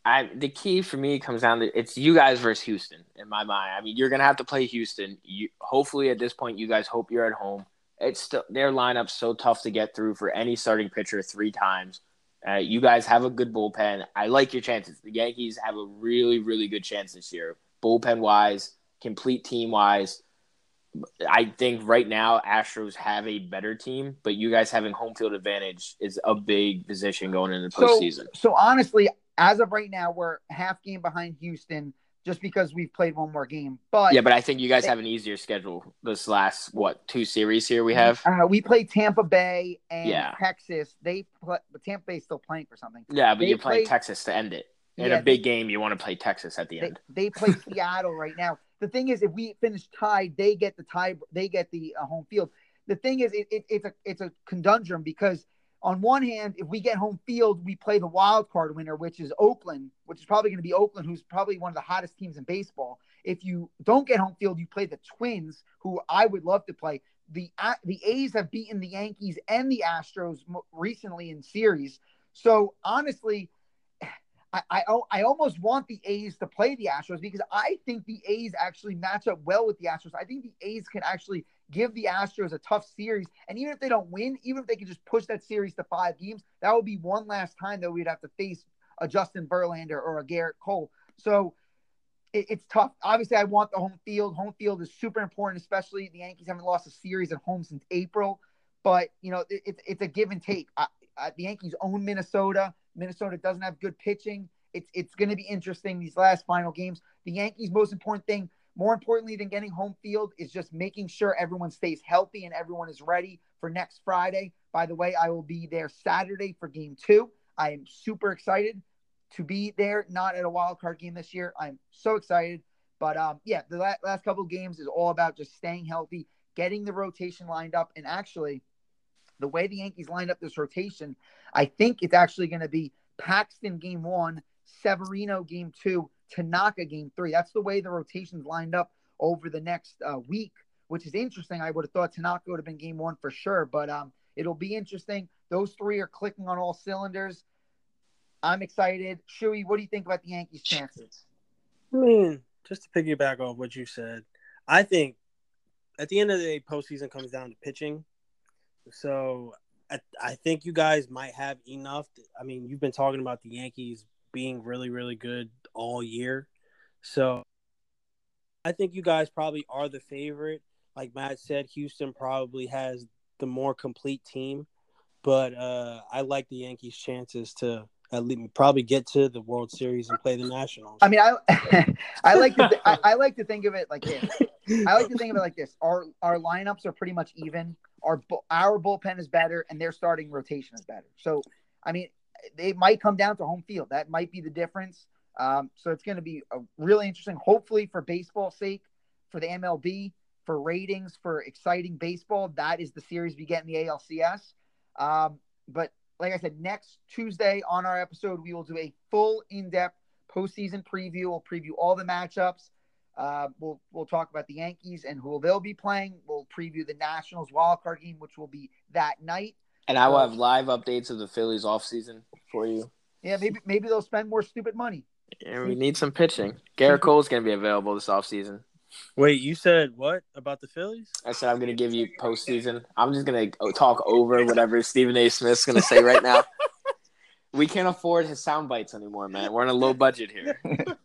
I the key for me comes down to it's you guys versus Houston in my mind. I mean, you're gonna have to play Houston. You hopefully at this point you guys hope you're at home. It's still their lineup's so tough to get through for any starting pitcher three times. Uh, you guys have a good bullpen. I like your chances. The Yankees have a really, really good chance this year, bullpen wise, complete team wise. I think right now Astros have a better team, but you guys having home field advantage is a big position going into the So, postseason. so honestly, as of right now, we're half game behind Houston just because we've played one more game. But Yeah, but I think you guys have an easier schedule this last what two series here we have. uh, we play Tampa Bay and Yeah. Texas. They play, but Tampa Bay's still playing for something. Yeah, but They you play played- Texas to end it. In Yeah, a big game, you want to play Texas at the They, end. they play Seattle right now. The thing is, if we finish tied, they get the tie. They get the uh, home field. The thing is, it, it, it's a it's a conundrum because on one hand, if we get home field, we play the wild card winner, which is Oakland, which is probably going to be Oakland, who's probably one of the hottest teams in baseball. If you don't get home field, you play the Twins, who I would love to play. The uh, the A's have beaten the Yankees and the Astros recently in series. So honestly, I, I I almost want the A's to play the Astros because I think the A's actually match up well with the Astros. I think the A's can actually give the Astros a tough series, and even if they don't win, even if they can just push that series to five games, that would be one last time that we'd have to face a Justin Verlander or a Gerrit Cole. So it, it's tough. Obviously, I want the home field. Home field is super important, especially the Yankees haven't lost a series at home since April. But you know, it, it's it's a give and take. I, I, the Yankees own Minnesota. Minnesota doesn't have good pitching. It's it's going to be interesting these last final games. The Yankees' most important thing, more importantly than getting home field, is just making sure everyone stays healthy and everyone is ready for next Friday. By the way, I will be there Saturday for Game Two. I am super excited to be there, not at a wild card game this year. I'm so excited. But um, yeah, the la- last couple of games is all about just staying healthy, getting the rotation lined up, and actually, the way the Yankees lined up this rotation, I think it's actually going to be Paxton game one, Severino game two, Tanaka game three. That's the way the rotation's lined up over the next uh, week, which is interesting. I would have thought Tanaka would have been game one for sure, but um, it'll be interesting. Those three are clicking on all cylinders. I'm excited. Shuey, what do you think about the Yankees' chances? I mean, just to piggyback off what you said, I think at the end of the day, postseason comes down to pitching. So I, I think you guys might have enough. I mean, you've been talking about the Yankees being really, really good all year. So I think you guys probably are the favorite. Like Matt said, Houston probably has the more complete team. But uh, I like the Yankees' chances to at least probably get to the World Series and play the Nationals. I mean, I I like to th- I, I like to think of it like this. I like to think of it like this. Our our lineups are pretty much even. Our our bullpen is better, and their starting rotation is better. So, I mean, they might come down to home field. That might be the difference. Um, so it's going to be a really interesting. Hopefully, for baseball's sake, for the MLB, for ratings, for exciting baseball, that is the series we get in the ALCS. Um, but like I said, next Tuesday on our episode, we will do a full in-depth postseason preview. We'll preview all the matchups. Uh, we'll we'll talk about the Yankees and who they'll be playing. We'll preview the Nationals wild card game, which will be that night. And I will have live updates of the Phillies offseason for you. Yeah, maybe maybe they'll spend more stupid money. And we need some pitching. Gerrit Cole's going to be available this offseason. Wait, you said what about the Phillies? I said I'm going to give you postseason. I'm just going to talk over whatever Stephen A. Smith's going to say right now. We can't afford his sound bites anymore, man. We're on a low budget here.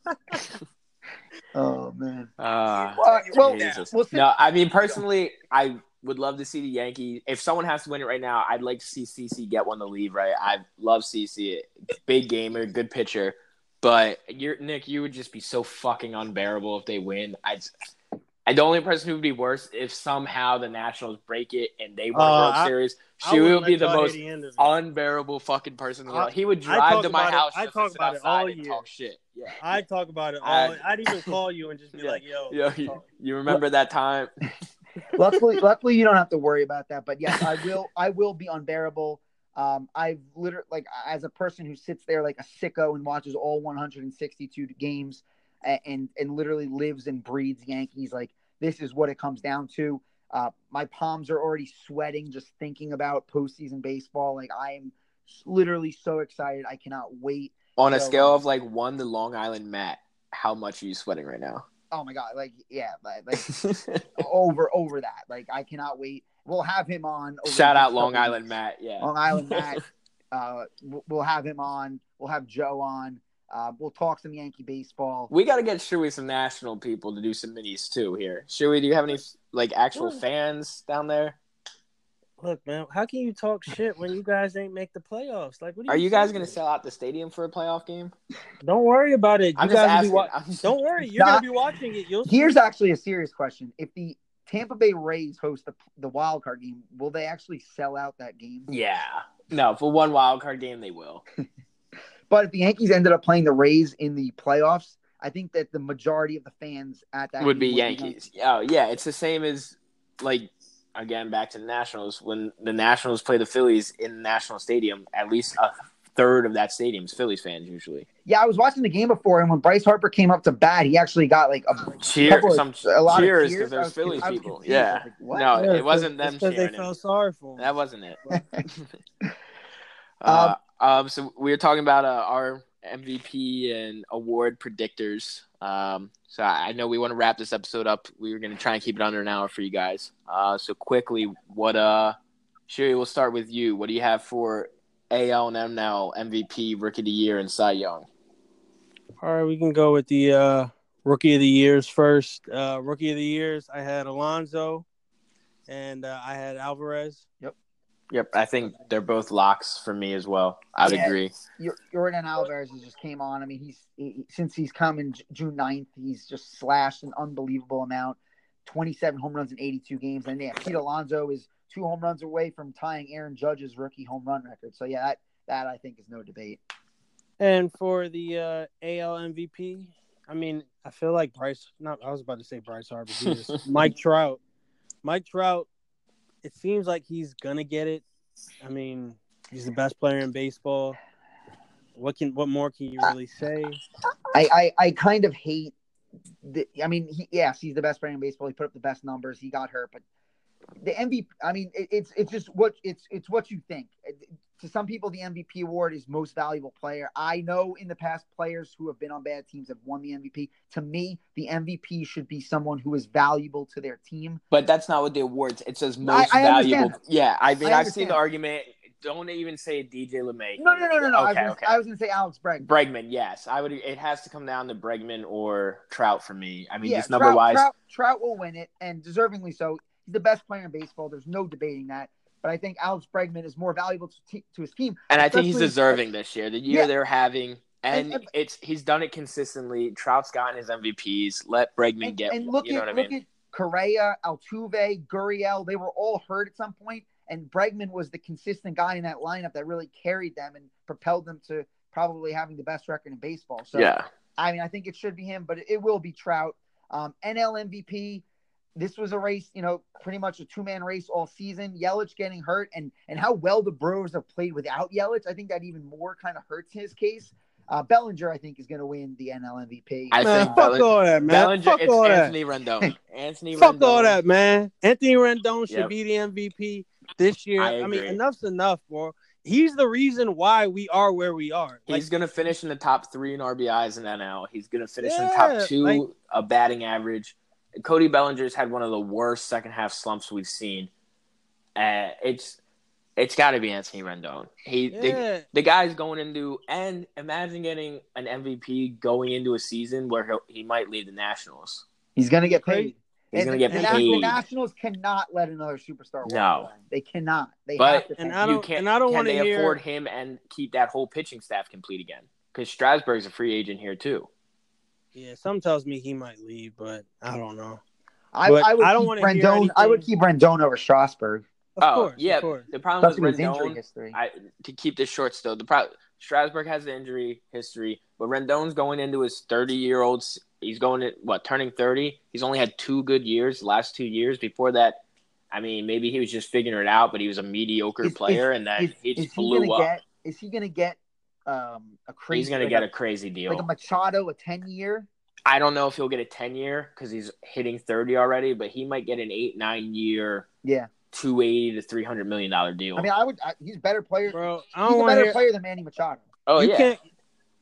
Oh man. Uh, Well, well, Jesus. we'll. No, I mean personally, I would love to see the Yankees. If someone has to win it right now, I'd like to see CC get one to leave. Right, I love CC, big gamer, good pitcher. But you're Nick, you would just be so fucking unbearable if they win. I, And the only person who would be worse if somehow the Nationals break it and they win Uh, a World I- Series. She wouldn't would be the most the end of it. unbearable fucking person. in the I- world. He would drive to my about it- house I talk sit about it outside all and year. talk shit. Yeah. I talk about it I- all. I'd even call you and just be Yeah. like, "Yo, Yo, you, you remember that time? luckily, luckily, you don't have to worry about that. But yes, I will. I will be unbearable. Um, I've literally, like, as a person who sits there like a sicko and watches all 162 games, and and, and literally lives and breathes Yankees. Like, this is what it comes down to. Uh, my palms are already sweating just thinking about postseason baseball. Like, I am literally so excited. I cannot wait. On a So, scale um, of like one to Long Island Matt, how much are you sweating right now? Oh my god! Like, yeah, like, like over over that. Like, I cannot wait. We'll have him on. over Shout out Long couple Island. Matt. Yeah. Long Island Matt. uh, we'll- we'll have him on. We'll have Joe on. Uh, we'll talk some Yankee baseball. We got to get Shuey some national people to do some minis too here. Shuey, do you have any like actual fans down there? look, man, how can you talk shit when you guys ain't make the playoffs? Like, what Are you guys going to sell out the stadium for a playoff game? Don't worry about it. You I'm just guys be asking. wa- I'm just- Don't worry, you're Nah. gonna be watching it. You'll see. Here's actually a serious question: If the Tampa Bay Rays host the the wild card game, will they actually sell out that game? Yeah. No, for one wild card game they will. But if the Yankees ended up playing the Rays in the playoffs, I think that the majority of the fans at that would be Yankees. Oh yeah, it's the same as like again back to the Nationals when the Nationals play the Phillies in the National Stadium. At least a third of that stadium's Phillies fans usually. Yeah, I was watching the game before, and when Bryce Harper came up to bat, he actually got like a Cheer, couple of- some a lot of cheers cheers. because there's Phillies people. confused. Yeah, like, no, Yeah, it wasn't them because they felt him. sorry for him. That wasn't it. uh, um, so we were talking about uh, our MVP and award predictors. Um, so I I know we want to wrap this episode up. We were going to try and keep it under an hour for you guys. Uh, so quickly, what uh, Sherry, we'll start with you. What do you have for AL and NL MVP, Rookie of the Year, and Cy Young? All right, we can go with the uh, rookie of the years first. Uh, rookie of the years, I had Alonso, and uh, I had Alvarez. Yep, Yep, I think they're both locks for me as well. I'd Yeah. agree. Jor- Jordan Alvarez has just came on. I mean, he's he, since he's come in June 9th, he's just slashed an unbelievable amount. 27 home runs in 82 games. And yeah, Pete Alonso is two home runs away from tying Aaron Judge's rookie home run record. So yeah, that, that I think is no debate. And for the uh, AL MVP, I mean, I feel like Bryce. Not, I was about to say Bryce Harper. Jesus. Mike Trout. Mike Trout. It seems like he's gonna get it. I mean, he's the best player in baseball. What can? What more can you really say? I, I, I kind of hate the, I mean, he, yes, he's the best player in baseball. He put up the best numbers. He got hurt, but the MVP, I mean, it, it's, it's just what it's, it's what you think. To some people, the MVP award is most valuable player. I know in the past, players who have been on bad teams have won the MVP. To me, the MVP should be someone who is valuable to their team. But that's not what the awards. It says most I understand valuable. Yeah, I mean, I I've seen the argument. Don't even say DJ LeMahieu. No, no, no, no, no. I was Okay, gonna, okay. I was going to say Alex Bregman. Bregman, yes, I would. It has to come down to Bregman or Trout for me. I mean, yeah, just number Trout, wise. Trout, Trout will win it, and deservingly so. He's the best player in baseball. There's no debating that. But I think Alex Bregman is more valuable to, te- to his team. And I think he's deserving this year. The year Yeah. they're having, and, And- it's he's done it consistently. Trout's gotten his MVPs. Let Bregman And, get. and look you know at what I look mean? at Correa, Altuve, Gurriel. They were all hurt at some point, and Bregman was the consistent guy in that lineup that really carried them and propelled them to probably having the best record in baseball. So yeah, I mean, I think it should be him, but it will be Trout. Um, NL MVP. This was a race, you know, pretty much a two man race all season. Yelich getting hurt, and and how well the Brewers have played without Yelich. I think that even more kind of hurts his case. Uh, Bellinger, I think, is going to win the NL MVP. I Man, think fuck Belling- all that, man. Bellinger. fuck It's all Anthony Rendon. Anthony. that. Fuck Rendon. all that, man. Anthony Rendon should Yep. be the MVP this year. I I, mean, enough's enough, bro. He's the reason why we are where we are. Like, He's gonna finish in the top three in RBIs in NL. He's gonna finish in the top two like- a batting average. Cody Bellinger's had one of the worst second half slumps we've seen. Uh, it's it's got to be Anthony Rendon. He the, yeah. the guy's going into and imagine getting an MVP going into a season where he'll, he might lead the Nationals. He's going to get paid. He's And gonna get the, Na- the. Nationals cannot let another superstar walk No. away. They cannot. They But- have to. And I you don't- can't. and I don't can wanna they hear- afford him and keep that whole pitching staff complete again? Because Strasburg's a free agent here too. Yeah, some tells me he might leave, but I don't know. I, I would I don't keep wanna hear Rendon. I would keep Rendon over Strasburg. Of oh, course, yeah. of course. The problem Especially with with his injury history. I, to keep this short still, the pro- Strasburg has the injury history, but Rendon's going into his 30 year old. He's going to what turning 30. He's only had two good years, last two years. Before that, I mean, maybe he was just figuring it out, but he was a mediocre Is- player, is- and then is, he just blew gonna up. get? Is he gonna get um a crazy? he's going to like get a, a crazy deal. like a Machado, a ten year. I don't know if he'll get a 10 year because he's hitting 30 already, but he might get an eight, nine year, Yeah, 280 to 300 million dollar deal. I mean, I would. I, he's a better player. Bro, I he's don't a better hear. player than Manny Machado. oh, you yeah. can't,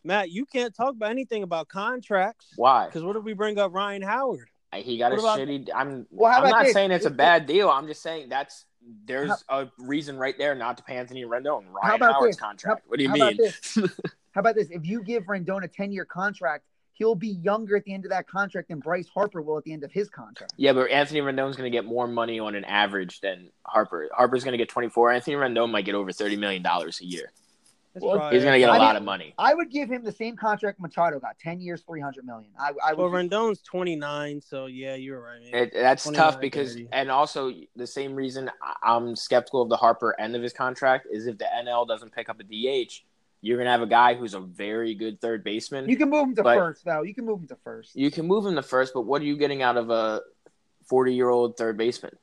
Matt. You can't talk about anything about contracts. Why? Because what if we bring up Ryan Howard? He got a What about- shitty. I'm. Well, how I'm about not this? saying it's a bad deal. I'm just saying that's there's a reason right there not to pay Anthony Rendon. Ryan How about Howard's this? contract. How- what do you how about mean? How about this? If you give Rendon a ten year contract, he'll be younger at the end of that contract than Bryce Harper will at the end of his contract. yeah, but Anthony Rendon's going to get more money on an average than Harper. Harper's going to get 24. Anthony Rendon might get over 30 million dollars a year. That's Well, He's going to get a I lot mean- of money. I would give him the same contract Machado got, ten years, three hundred million. I, I Well. Rendon's 29, so yeah, you're right. Man. It, that's tough because, 30. and also the same reason I- I'm skeptical of the Harper end of his contract is if the NL doesn't pick up a DH, you're going to have a guy who's a very good third baseman. you can move him to first, though. You can move him to first. You can move him to first, but what are you getting out of a 40 year old third baseman?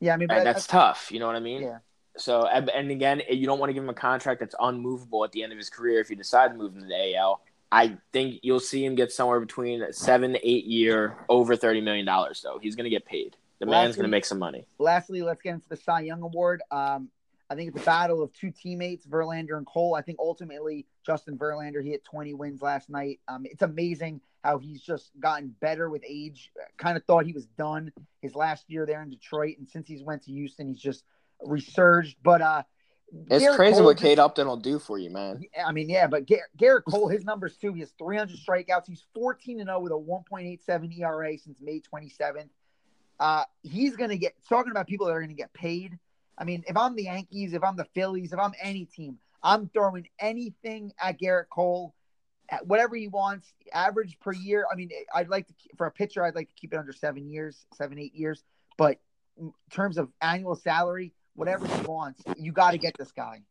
Yeah, I mean, Right, but that's tough. You know what I mean? Yeah. So, and again, you don't want to give him a contract that's unmovable at the end of his career if you decide to move him to the AL. I think you'll see him get somewhere between seven to eight year, over thirty million dollars. Though he's going to get paid. The man's going to make some money. Lastly, let's get into the Cy Young Award. Um, I think it's a battle of two teammates, Verlander and Cole. I think ultimately Justin Verlander, he hit 20 wins last night. Um, it's amazing how he's just gotten better with age. Kind of thought he was done his last year there in Detroit, and since he's went to Houston, he's just resurged. But uh, It's Gerrit crazy Cole what Kate Upton will do for you, man. I mean, yeah, but Gar- Gerrit Cole, his numbers too. He has 300 strikeouts. He's 14 and 0 with a 1.87 ERA since May 27th. Uh, he's gonna get talking about people that are gonna get paid. I mean, if I'm the Yankees, if I'm the Phillies, if I'm any team, I'm throwing anything at Gerrit Cole, at whatever he wants, average per year. I mean, I'd like to for a pitcher, I'd like to keep it under seven years, seven eight years. But in terms of annual salary, whatever he wants, you got to get this guy.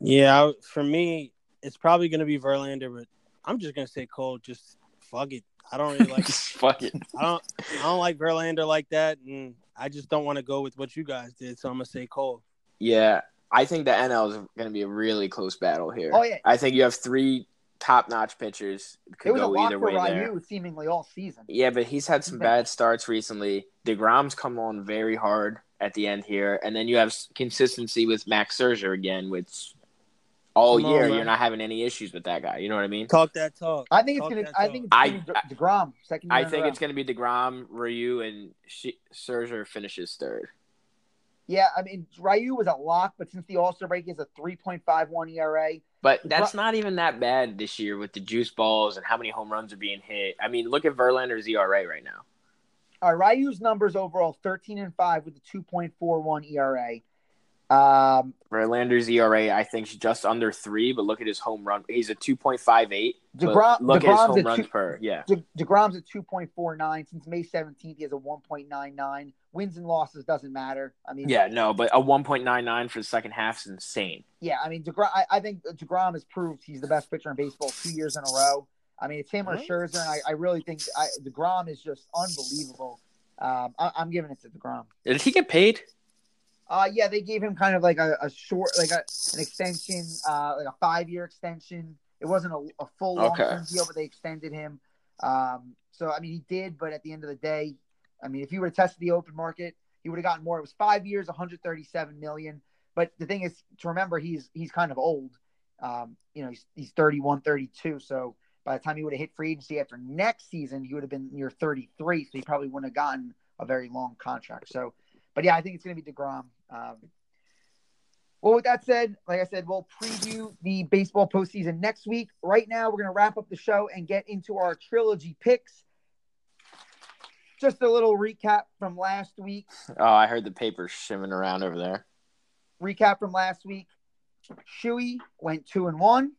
Yeah, for me, it's probably going to be Verlander, but I'm just going to say Cole. Just fuck it. I don't really like. Just fuck it. I don't. I don't like Verlander like that, and I just don't want to go with what you guys did. So I'm gonna say Cole. Yeah, I think the NL is going to be a really close battle here. Oh, yeah. I think you have three top notch pitchers. Could It was a go lock either for way there. Ryu seemingly all season. Yeah, but he's had some bad starts recently. deGrom's come on very hard at the end here, and then you have consistency with Max Scherzer again, which all Come on, year man. you're not having any issues with that guy. You know what I mean? Talk that talk. I think it's gonna. I think it's I- gonna be De- deGrom second. I think it's going to be deGrom, Ryu, and Sh- Scherzer finishes third. Yeah, I mean Ryu was a lock, but since the All Star break, he has a three point five one ERA. But that's not even that bad this year with the juice balls and how many home runs are being hit. I mean, look at Verlander's ERA right now. All right, Ryu's numbers overall thirteen and five with a two point four one ERA. Um, Verlander's ERA, I think, is just under three, but look at his home run. He's a 2.58. deGrom- look at his home runs two- per. Yeah. De- deGrom's at two point four nine since May seventeenth. He has a one point nine nine. Wins and losses doesn't matter. I mean, Yeah, no, but a 1.99 for the second half is insane. yeah. I mean, deGrom. I, I think deGrom has proved he's the best pitcher in baseball two years in a row. I mean, it's him or Scherzer, and I, I really think I, deGrom is just unbelievable. Um, I, I'm giving it to deGrom. Did he get paid? Uh, yeah, they gave him kind of like a, a short, like a, an extension, uh, like a five year extension. It wasn't a, a full long term Okay. deal, but they extended him. Um, so I mean, he did, but at the end of the day, I mean, if he would have tested the open market, he would have gotten more. It was five years, 137 million. But the thing is to remember, he's he's kind of old. Um, you know, he's he's 31, 32. So by the time he would have hit free agency after next season, he would have been near 33. So he probably wouldn't have gotten a very long contract. So, but yeah, I think it's going to be deGrom. Um, well, with that said, like I said, we'll preview the baseball postseason next week. Right now, we're going to wrap up the show and get into our trilogy picks. Just a little recap from last week. Oh, I heard the paper shimming around over there. Recap from last week. Shuey went two and one.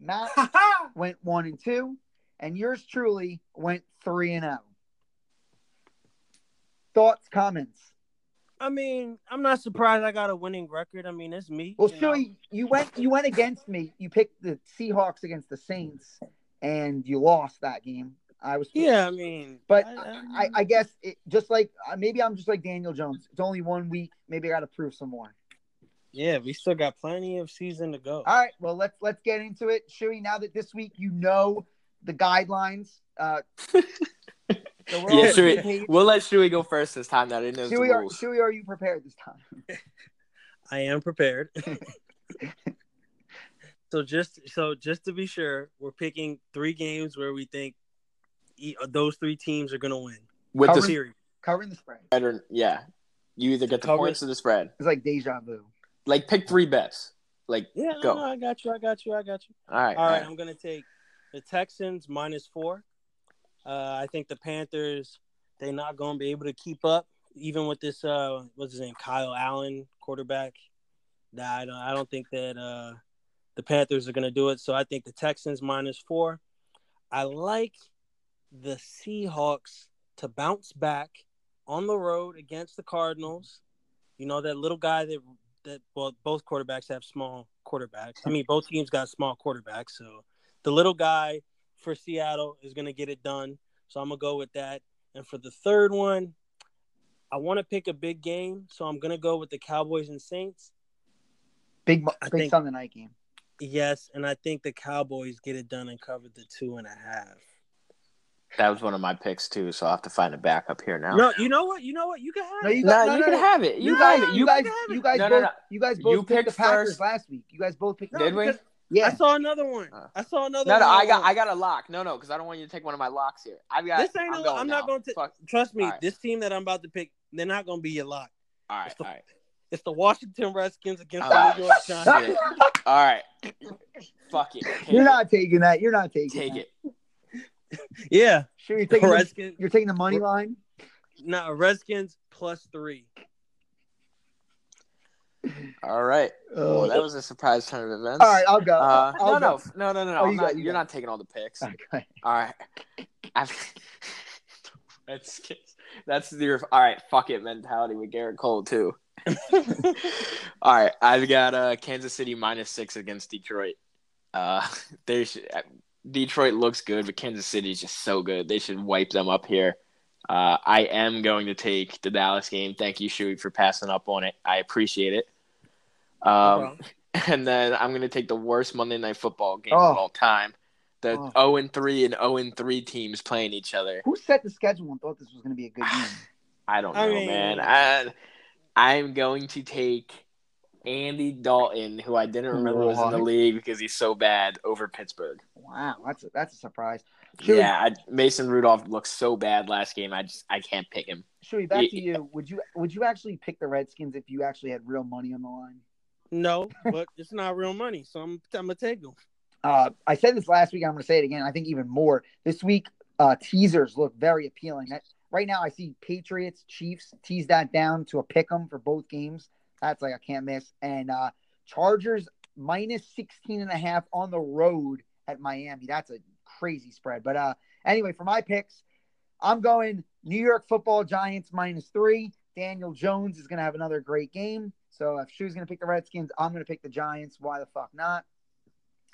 Matt went one and two, and yours truly went three and oh. zero. thoughts, comments? I mean, I'm not surprised I got a winning record. I mean, it's me. Well, you you went you went against me. You picked the Seahawks against the Saints, and you lost that game. I was Yeah, I mean, but I- I- I, I guess it, just like uh, maybe I'm just like Daniel Jones. It's only one week. Maybe I got to prove some more. Yeah, we still got plenty of season to go. All right, well let's let's get into it, Shuey. Now that this week you know the guidelines. Uh, so we're all Yeah, on the same Shuey, page. we'll let Shuey go first this time. That he knows Shuey, the are, rules. Shuey, are you prepared this time? I am prepared. so just so just to be sure, we're picking three games where we think e- those three teams are going to win With Cover- the series. Covering the spread. spread, yeah, you either get the Cover- points or the spread. It's like deja vu. Like pick three bets. Like Yeah, go. no, I got you. I got you. I got you. All right, All right, I'm going to take the Texans minus four. Uh, I think the Panthers they're not going to be able to keep up, even with this. Uh, what's his name, Kyle Allen, quarterback. Nah, I don't. I don't think that uh, the Panthers are going to do it. So I think the Texans minus four. I like the Seahawks to bounce back on the road against the Cardinals. You know that little guy that that well both quarterbacks have small quarterbacks. I mean both teams got small quarterbacks, so the little guy for Seattle is going to get it done. So I'm going to go with that. And for the third one, I want to pick a big game, so I'm going to go with the Cowboys and Saints. Big I big think- Sunday night game. Yes, and I think the Cowboys get it done and cover the two and a half. That was one of my picks too. So I will have to find a backup here now. No, you know what? You know what? You can have No, it. you No, got, no, you no, can no. have it. You, You guys, you You guys, have it. you guys No, both, no, no. you guys both You picked the picked Packers first. last week. You guys both picked. No, Did we? because Yeah, I saw another one. Uh. I saw another No, one. no, I got. I got a lock. No, no, because I don't want you to take one of my locks here. I've got. This ain't I'm a- going I'm not going to- Fuck. Trust me, All right. this team that I'm about to pick, they're not going to be your lock. All right, all right. It's the Washington Redskins against the New York Giants. All right. Fuck it. You're not taking that. You're not taking. Take that. Yeah, Sure, you're taking. The, you're taking the money line. No, Redskins plus three. All right. Oh. Well, that was a surprise turn of events. All right, I'll go. Uh, I'll no, go. no, no, no, no, no. Oh, you not, go, you you're go. not taking all the picks. Okay. All right. I've, that's that's your all right. Fuck it mentality with Gerrit Cole too. all right, I've got uh, Kansas City minus six against Detroit. Uh, they should, Detroit looks good, but Kansas City is just so good. They should wipe them up here. Uh, I am going to take the Dallas game. Thank you, Shuey, for passing up on it. I appreciate it. Um, and then I'm going to take the worst Monday Night Football game of Oh. all time. The Oh. 0 and 3 and 0 and 3 teams playing each other. Who set the schedule and thought this was going to be a good game? I don't know, I mean- man. I, I'm going to take Andy Dalton, who I didn't remember was in the league because he's so bad, over Pittsburgh. Wow, that's a, that's a surprise. Shuey, Yeah, I, Mason Rudolph looked so bad last game. I just I can't pick him. Shuey, back to you. Would you would you actually pick the Redskins if you actually had real money on the line? No, but it's not real money, so I'm, I'm gonna take them. Uh, I said this last week. I'm going to say it again. I think even more this week. Uh, teasers look very appealing. That, right now, I see Patriots, Chiefs tease that down to a pick 'em for both games. That's like I can't miss. And uh, Chargers minus 16 and a half on the road at Miami. That's a crazy spread. But uh, anyway, for my picks, I'm going New York Football Giants minus three. Daniel Jones is going to have another great game. So if Shu's going to pick the Redskins, I'm going to pick the Giants. Why the fuck not?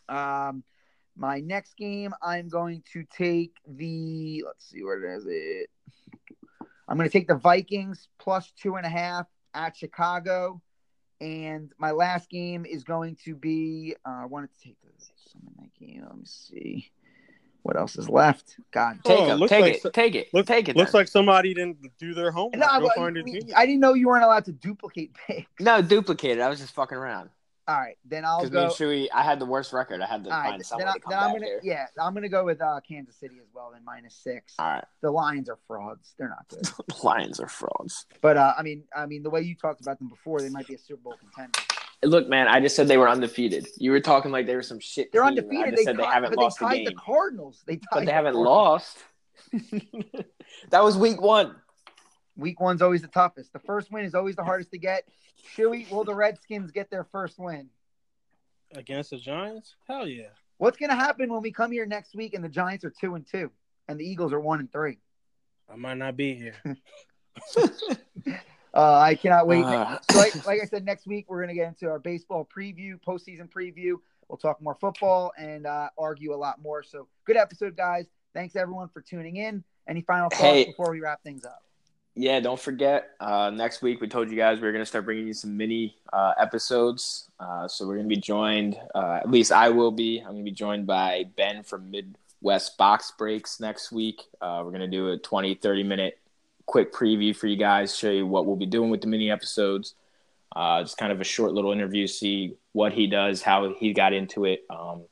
Um, my next game, I'm going to take the. Let's see where is. It. I'm going to take the Vikings plus two and a half at Chicago, and my last game is going to be. Uh, I wanted to take the Sunday night game. Let me see what else is left. God, Take Oh, him. looks Take like it. so- take it. Look, take it. Looks then. like somebody didn't do their homework. no, Go I, find a team. I didn't know you weren't allowed to duplicate picks. no duplicated. I was just fucking around. All right, then I'll Because me go. and Shuey, I had the worst record. I had to All right, find then, someone I, to come then I'm gonna here. yeah, I'm gonna go with uh, Kansas City as well. Then minus six. All right. The Lions are frauds. They're not good. The Lions are frauds. But uh, I mean, I mean, the way you talked about them before, they might be a Super Bowl contender. Look, man, I just said they were undefeated. You were talking like they were some shit. They're team, undefeated. I just They, said they haven't but lost they the tied game, the Cardinals. They tied but they the haven't Cardinals. lost. that was week one. Week one's always the toughest. The first win is always the hardest to get. Shuey, will the Redskins get their first win? Against the Giants? Hell yeah. What's gonna happen when we come here next week and the Giants are two and two and the Eagles are one and three? I might not be here. uh, I cannot wait. Uh. so like, like I said, next week we're gonna get into our baseball preview, postseason preview. We'll talk more football and uh, argue a lot more. So good episode, guys. Thanks everyone for tuning in. Any final thoughts Hey. before we wrap things up? Yeah, don't forget. Uh, next week, we told you guys we are going to start bringing you some mini uh, episodes. Uh, so we're going to be joined. Uh, at least I will be. I'm going to be joined by Ben from Midwest Box Breaks next week. Uh, we're going to do a 20, 30 minute quick preview for you guys, show you what we'll be doing with the mini episodes. Uh, just kind of a short little interview, see what he does, how he got into it. Um,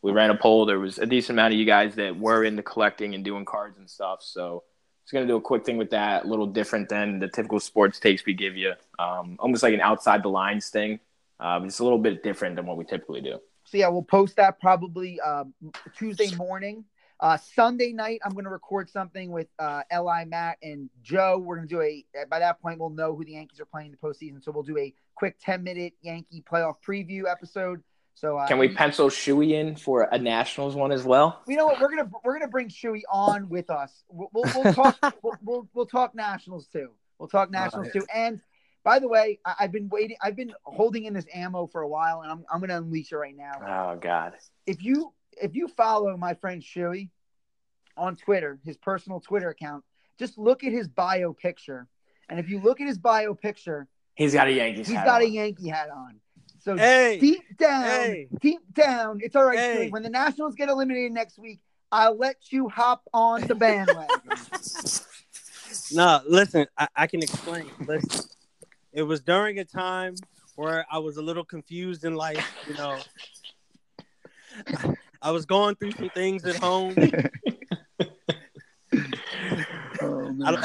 we ran a poll. There was a decent amount of you guys that were into collecting and doing cards and stuff. So just gonna do a quick thing with that, a little different than the typical sports takes we give you. Um, almost like an outside the lines thing, uh, but it's a little bit different than what we typically do. So yeah, we'll post that probably um, Tuesday morning. Uh, Sunday night, I'm going to record something with uh, Li, Matt, and Joe. We're going to do a. By that point, we'll know who the Yankees are playing in the postseason. So we'll do a quick 10 minute Yankee playoff preview episode. So uh, Can we pencil Shuey in for a Nationals one as well? You know what? We're gonna we're gonna bring Shuey on with us. We'll we'll, we'll talk we'll, we'll we'll talk Nationals too. We'll talk Nationals too. And by the way, I, I've been waiting. I've been holding in this ammo for a while, and I'm I'm gonna unleash it right now. Oh God. If you if you follow my friend Shuey on Twitter, his personal Twitter account, just look at his bio picture, and if you look at his bio picture, He's got a Yankees he's hat got a. Yankee hat on. So Hey, deep down, hey. deep down, it's all right. Hey. Shuey. When the Nationals get eliminated next week, I'll let you hop on the bandwagon. No, listen, I, I can explain. Listen, it was during a time where I was a little confused in life. You know, I was going through some things at home. I don't-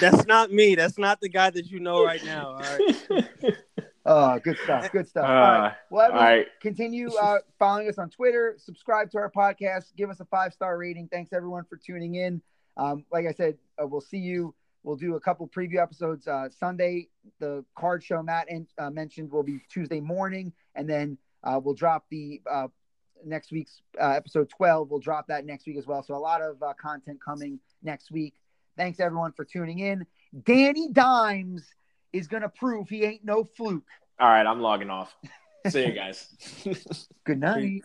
that's not me. That's not the guy that you know right now. All right. oh, good stuff. Good stuff. Uh, all right. Well, all everyone, right. continue uh, following us on Twitter. Subscribe to our podcast. Give us a five star rating. Thanks everyone for tuning in. Um, like I said, uh, we'll see you. We'll do a couple preview episodes uh, Sunday. The card show Matt and, uh, mentioned will be Tuesday morning, and then uh, we'll drop the uh, next week's uh, episode 12. We'll drop that next week as well. So a lot of uh, content coming next week. Thanks everyone for tuning in. Danny Dimes is gonna prove he ain't no fluke. All right, I'm logging off. See you guys. Good night.